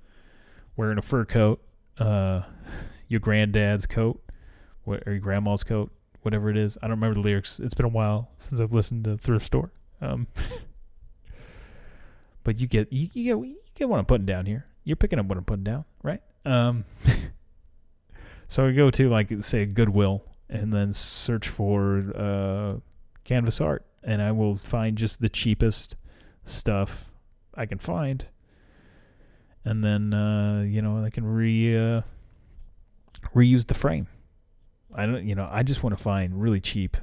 *laughs* wearing a fur coat, uh, your granddad's coat, or your grandma's coat, whatever it is. I don't remember the lyrics. It's been a while since I've listened to thrift store. Um, *laughs* but you get you, you get you get what I'm putting down here. You're picking up what I'm putting down, right? Um, *laughs* so I go to like say Goodwill and then search for uh, canvas art, and I will find just the cheapest stuff I can find, and then uh, you know I can re uh, reuse the frame. I don't, you know, I just want to find really cheap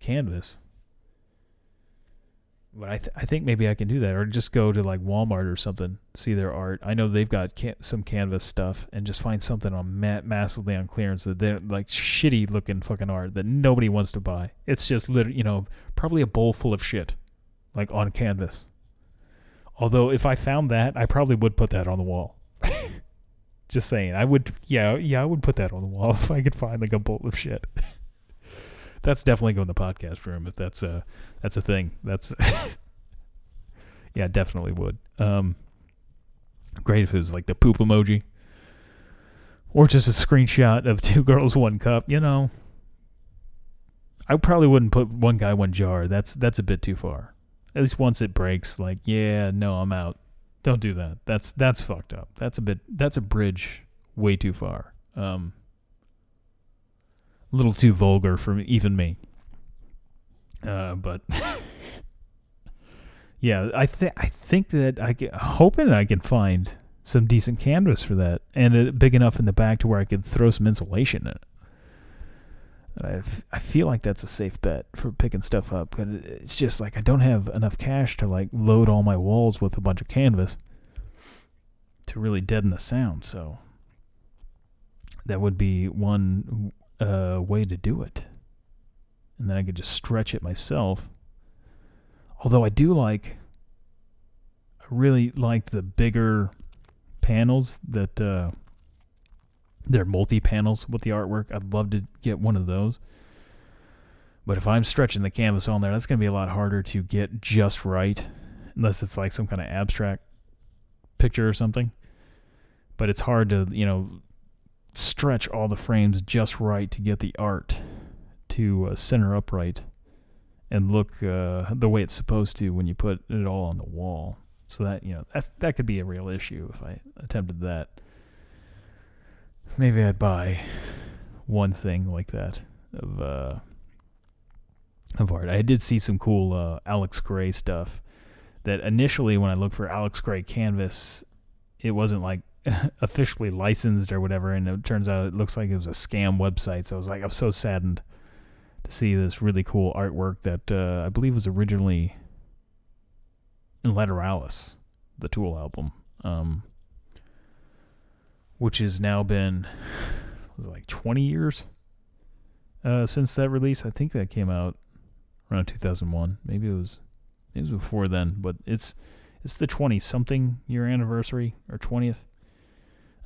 canvas. But I, th- I think maybe I can do that, or just go to like Walmart or something, see their art. I know they've got can- some canvas stuff, and just find something on ma- massively on clearance that they're like shitty looking fucking art that nobody wants to buy. It's just literally, you know, probably a bowl full of shit, like on canvas. Although if I found that, I probably would put that on the wall. *laughs* just saying, I would, yeah, yeah, I would put that on the wall *laughs* if I could find like a bolt of shit. *laughs* that's definitely going in the podcast room if that's a that's a thing. That's *laughs* yeah, definitely would. Um, great if it was like the poop emoji, or just a screenshot of two girls, one cup. You know, I probably wouldn't put one guy, one jar. That's that's a bit too far. At least once it breaks, like yeah, no, I'm out. Don't do that. That's that's fucked up. That's a bit. That's a bridge way too far. Um, a little too vulgar for me, even me. Uh, but *laughs* yeah, I think I think that I get, hoping I can find some decent canvas for that, and it big enough in the back to where I could throw some insulation in it. I, I feel like that's a safe bet for picking stuff up, but it's just like I don't have enough cash to like load all my walls with a bunch of canvas to really deaden the sound. So that would be one uh, way to do it. And then I could just stretch it myself. Although I do like, I really like the bigger panels that uh, they're multi panels with the artwork. I'd love to get one of those. But if I'm stretching the canvas on there, that's going to be a lot harder to get just right, unless it's like some kind of abstract picture or something. But it's hard to, you know, stretch all the frames just right to get the art to uh, center upright and look uh, the way it's supposed to when you put it all on the wall. So that you know that's that could be a real issue if I attempted that. Maybe I'd buy one thing like that of uh, of art. I did see some cool uh, Alex Grey stuff. That initially, when I looked for Alex Grey canvas, it wasn't like *laughs* officially licensed or whatever, and it turns out it looks like it was a scam website. So I was like, I'm so saddened to see this really cool artwork that uh, I believe was originally in Lateralus, the Tool album, um, which has now been was like 20 years uh, since that release. I think that came out around 2001. Maybe it was maybe it was before then, but it's it's the 20 something year anniversary or 20th.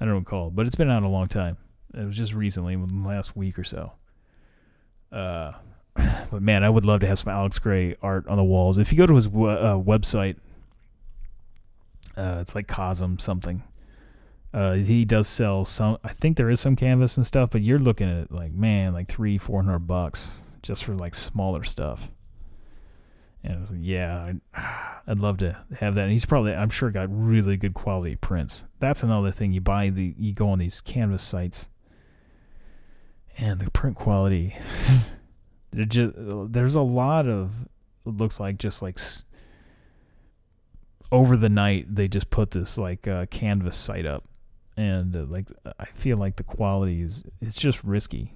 I don't recall, but it's been out a long time. It was just recently, the last week or so. Uh, *coughs* but man, I would love to have some Alex Grey art on the walls. If you go to his w- uh, website, uh, it's like Cosm something. Uh, he does sell some. I think there is some canvas and stuff, but you're looking at like man, like three, four hundred bucks just for like smaller stuff. And yeah, *sighs* I'd, love to have that. And he's probably, I'm sure, got really good quality prints. That's another thing. You buy the, you go on these canvas sites, and the print quality. *sighs* just there's a lot of it looks like just like over the night they just put this like uh, canvas site up, and uh, like I feel like the quality is it's just risky.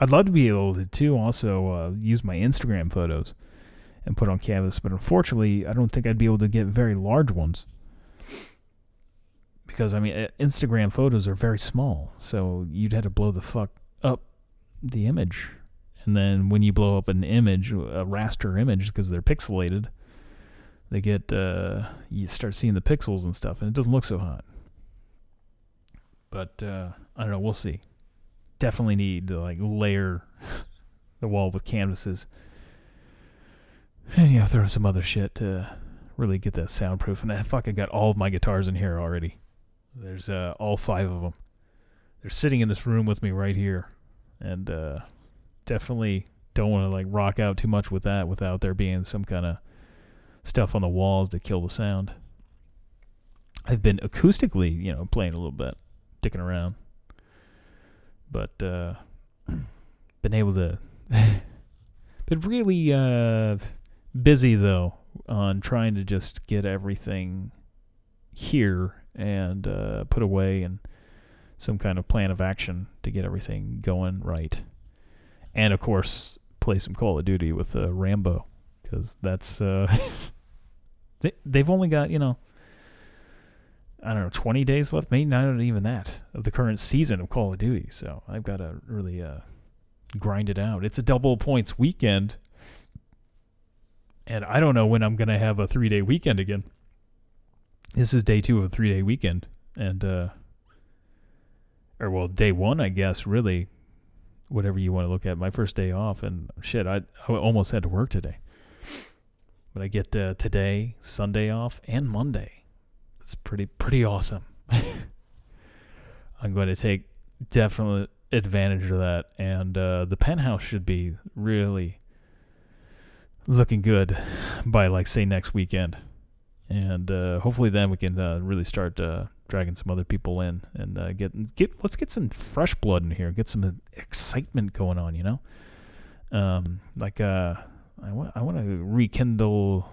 I'd love to be able to too also uh, use my Instagram photos and put on canvas, but unfortunately, I don't think I'd be able to get very large ones because I mean, uh, Instagram photos are very small, so you'd have to blow the fuck up the image, and then when you blow up an image, a raster image, because they're pixelated, they get uh, you start seeing the pixels and stuff, and it doesn't look so hot. But uh, I don't know. We'll see. Definitely need to like layer *laughs* the wall with canvases. And yeah, throw some other shit to really get that soundproof. And I fucking got all of my guitars in here already. There's uh, all five of them. They're sitting in this room with me right here, and uh, definitely don't want to like rock out too much with that without there being some kind of stuff on the walls to kill the sound. I've been acoustically, you know, playing a little bit, dicking around, but uh, *clears throat* been able to. *laughs* been really uh, busy though on trying to just get everything here and uh, put away and some kind of plan of action to get everything going right. And of course, play some Call of Duty with uh, Rambo because that's uh, *laughs* they they've only got you know I don't know twenty days left, maybe not even that of the current season of Call of Duty. So I've got to really uh, grind it out. It's a double points weekend, and I don't know when I'm gonna have a three day weekend again. This is day two of a three day weekend, and uh, or well, day one, I guess. Really, whatever you want to look at. My first day off, and shit, I, I almost had to work today, but I get uh, today, Sunday off, and Monday. It's pretty pretty awesome. *laughs* I'm going to take definite advantage of that, and uh, the penthouse should be really looking good by like say next weekend, and uh, hopefully then we can uh, really start uh, dragging some other people in and uh, get get let's get some fresh blood in here, get some excitement going on, you know. Um, like uh, I want I want to rekindle,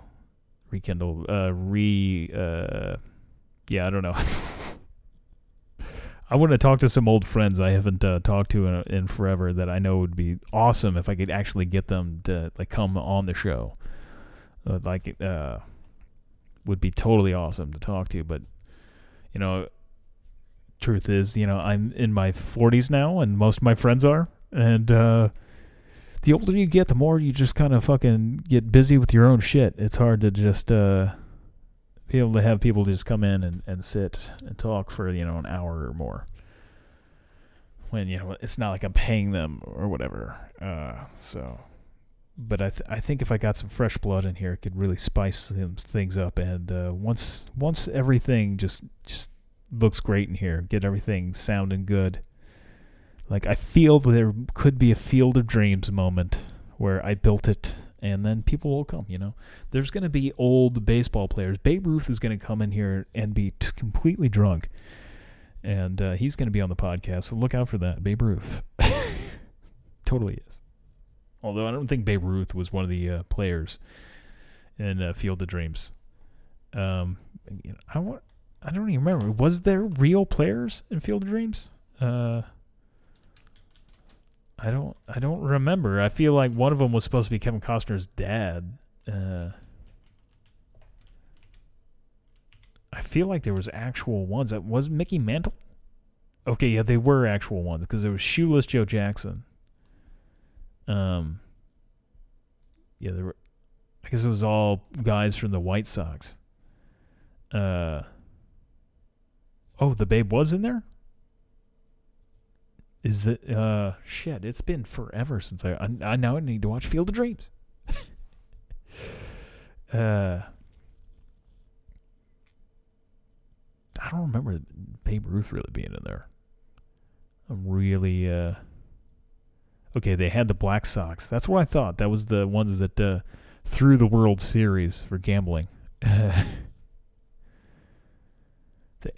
rekindle, uh, re uh, yeah, I don't know. *laughs* I want to talk to some old friends I haven't uh, talked to in, in forever that I know would be awesome if I could actually get them to like come on the show. Uh, like uh, would be totally awesome to talk to, but you know, truth is, you know, I'm in my 40s now, and most of my friends are, and uh, the older you get, the more you just kind of fucking get busy with your own shit. It's hard to just uh, be able to have people just come in and, and sit and talk for you know an hour or more. When you know it's not like I'm paying them or whatever. Uh, so, but I th- I think if I got some fresh blood in here, it could really spice things up. And uh, once once everything just just looks great in here, get everything sounding good. Like I feel there could be a Field of Dreams moment where I built it and then people will come, you know. There's going to be old baseball players. Babe Ruth is going to come in here and be t- completely drunk. And uh, he's going to be on the podcast, so look out for that. Babe Ruth. *laughs* totally is. Although I don't think Babe Ruth was one of the uh, players in uh, Field of Dreams. Um, you know, I want. I don't even remember. Was there real players in Field of Dreams? Uh, I don't. I don't remember. I feel like one of them was supposed to be Kevin Costner's dad. Uh, I feel like there was actual ones. That was Mickey Mantle. Okay, yeah, they were actual ones because there was Shoeless Joe Jackson. Um. Yeah, there were. I guess it was all guys from the White Sox. Uh. Oh, the Babe was in there. Is it? Uh, shit! It's been forever since I. I, I now need to watch Field of Dreams. *laughs* uh. I don't remember Babe Ruth really being in there. I'm really uh okay, they had the Black Sox. That's what I thought. That was the ones that uh threw the World Series for gambling. *laughs* the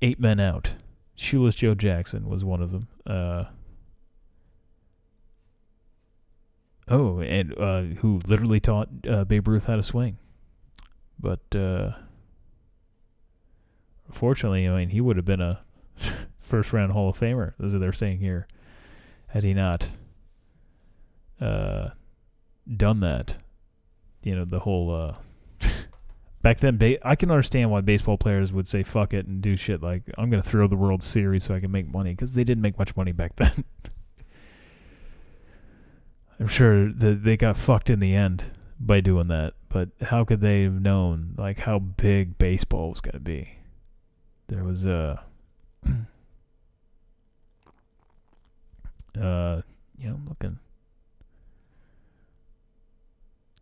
eight men out. Shoeless Joe Jackson was one of them. Uh, oh, and uh, who literally taught uh, Babe Ruth how to swing. But uh, unfortunately, I mean, he would have been a *laughs* first round Hall of Famer, as they're saying here, had he not uh, done that. You know, the whole. Uh, *laughs* back then, ba- I can understand why baseball players would say "fuck it" and do shit like "I'm going to throw the World Series so I can make money" because they didn't make much money back *laughs* then. I'm sure that they got fucked in the end by doing that, but how could they have known like how big baseball was going to be? There was a. Uh, *clears throat* you know, I'm looking.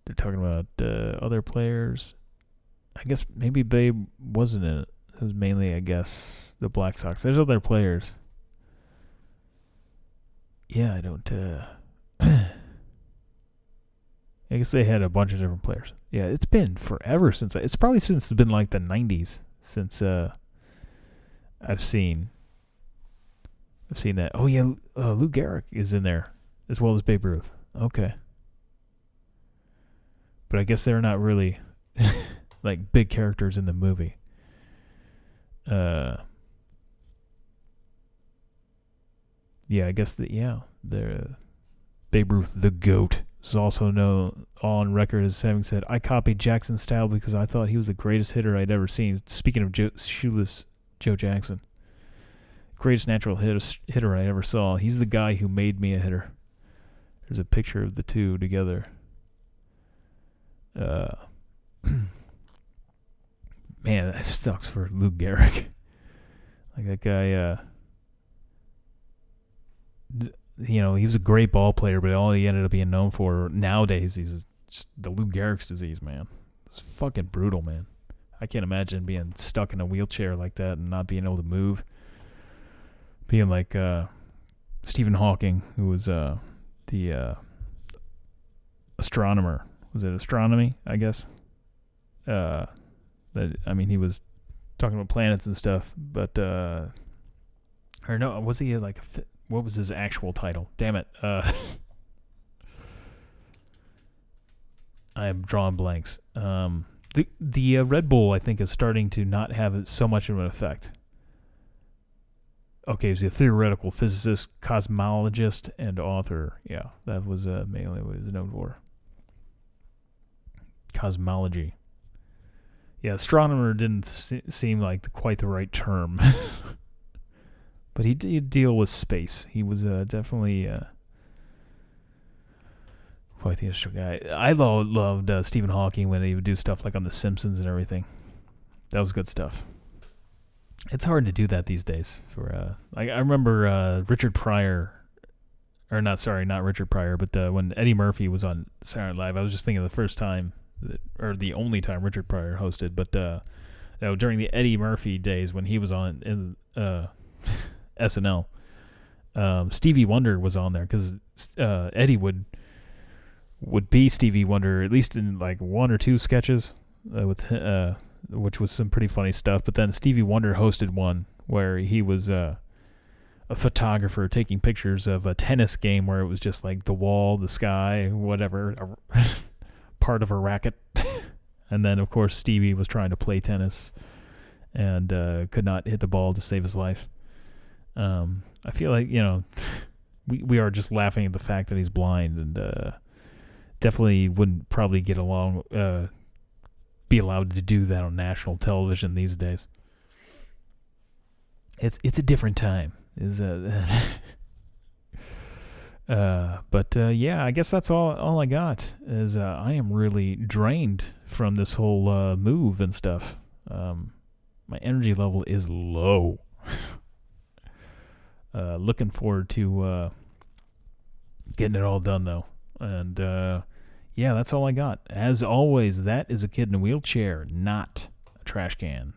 They're talking about uh, other players. I guess maybe Babe wasn't in it. It was mainly, I guess, the Black Sox. There's other players. Yeah, I don't. Uh, I guess they had a bunch of different players. Yeah, it's been forever since. I, it's probably since it's been like the '90s since uh, I've seen. I've seen that. Oh yeah, uh, Lou Gehrig is in there as well as Babe Ruth. Okay, but I guess they're not really *laughs* like big characters in the movie. Uh, yeah, I guess that yeah, they're Babe Ruth, the goat, is also known on record as having said, "I copied Jackson's style because I thought he was the greatest hitter I'd ever seen." Speaking of Joe, shoeless Joe Jackson, greatest natural hit, hitter I ever saw. He's the guy who made me a hitter. There's a picture of the two together. Uh, *clears throat* man, that sucks for Lou Gehrig. Like that guy, uh, you know, he was a great ball player, but all he ended up being known for nowadays is just the Lou Gehrig's disease, man. It's fucking brutal, man. I can't imagine being stuck in a wheelchair like that and not being able to move. Being like uh, Stephen Hawking, who was uh, the uh, astronomer. Was it astronomy? I guess. Uh, that I mean, he was talking about planets and stuff, but uh, or no, was he like a what was his actual title? Damn it. Uh, *laughs* I am drawing blanks. Um, the the uh, Red Bull, I think, is starting to not have so much of an effect. Okay, he's a theoretical physicist, cosmologist, and author. Yeah, that was uh, mainly what he was known for. Cosmology. Yeah, astronomer didn't se- seem like quite the right term. *laughs* but he did deal with space. He was uh, definitely uh, quite the interesting guy. I lo- loved uh, Stephen Hawking when he would do stuff like on The Simpsons and everything. That was good stuff. It's hard to do that these days. For uh, like I remember uh, Richard Pryor, or not sorry, not Richard Pryor, but uh, when Eddie Murphy was on Saturday Night Live, I was just thinking the first time, that, or the only time Richard Pryor hosted, but you know, during the Eddie Murphy days when he was on in uh, *laughs* SNL, um, Stevie Wonder was on there because uh, Eddie would would be Stevie Wonder at least in like one or two sketches uh, with uh, which was some pretty funny stuff. But then Stevie Wonder hosted one where he was uh, a photographer taking pictures of a tennis game where it was just like the wall, the sky, whatever, *laughs* part of a racket. *laughs* and then of course Stevie was trying to play tennis and uh, could not hit the ball to save his life. Um, I feel like you know *laughs* we we are just laughing at the fact that he's blind and uh, definitely wouldn't probably get along uh, be allowed to do that on national television these days. It's it's a different time. Is uh, *laughs* uh but uh, yeah, I guess that's all all I got. Is uh, I am really drained from this whole uh, move and stuff. Um, my energy level is low. *laughs* uh, looking forward to uh, getting it all done though, and uh, yeah, that's all I got. As always, that is a kid in a wheelchair, not a trash can.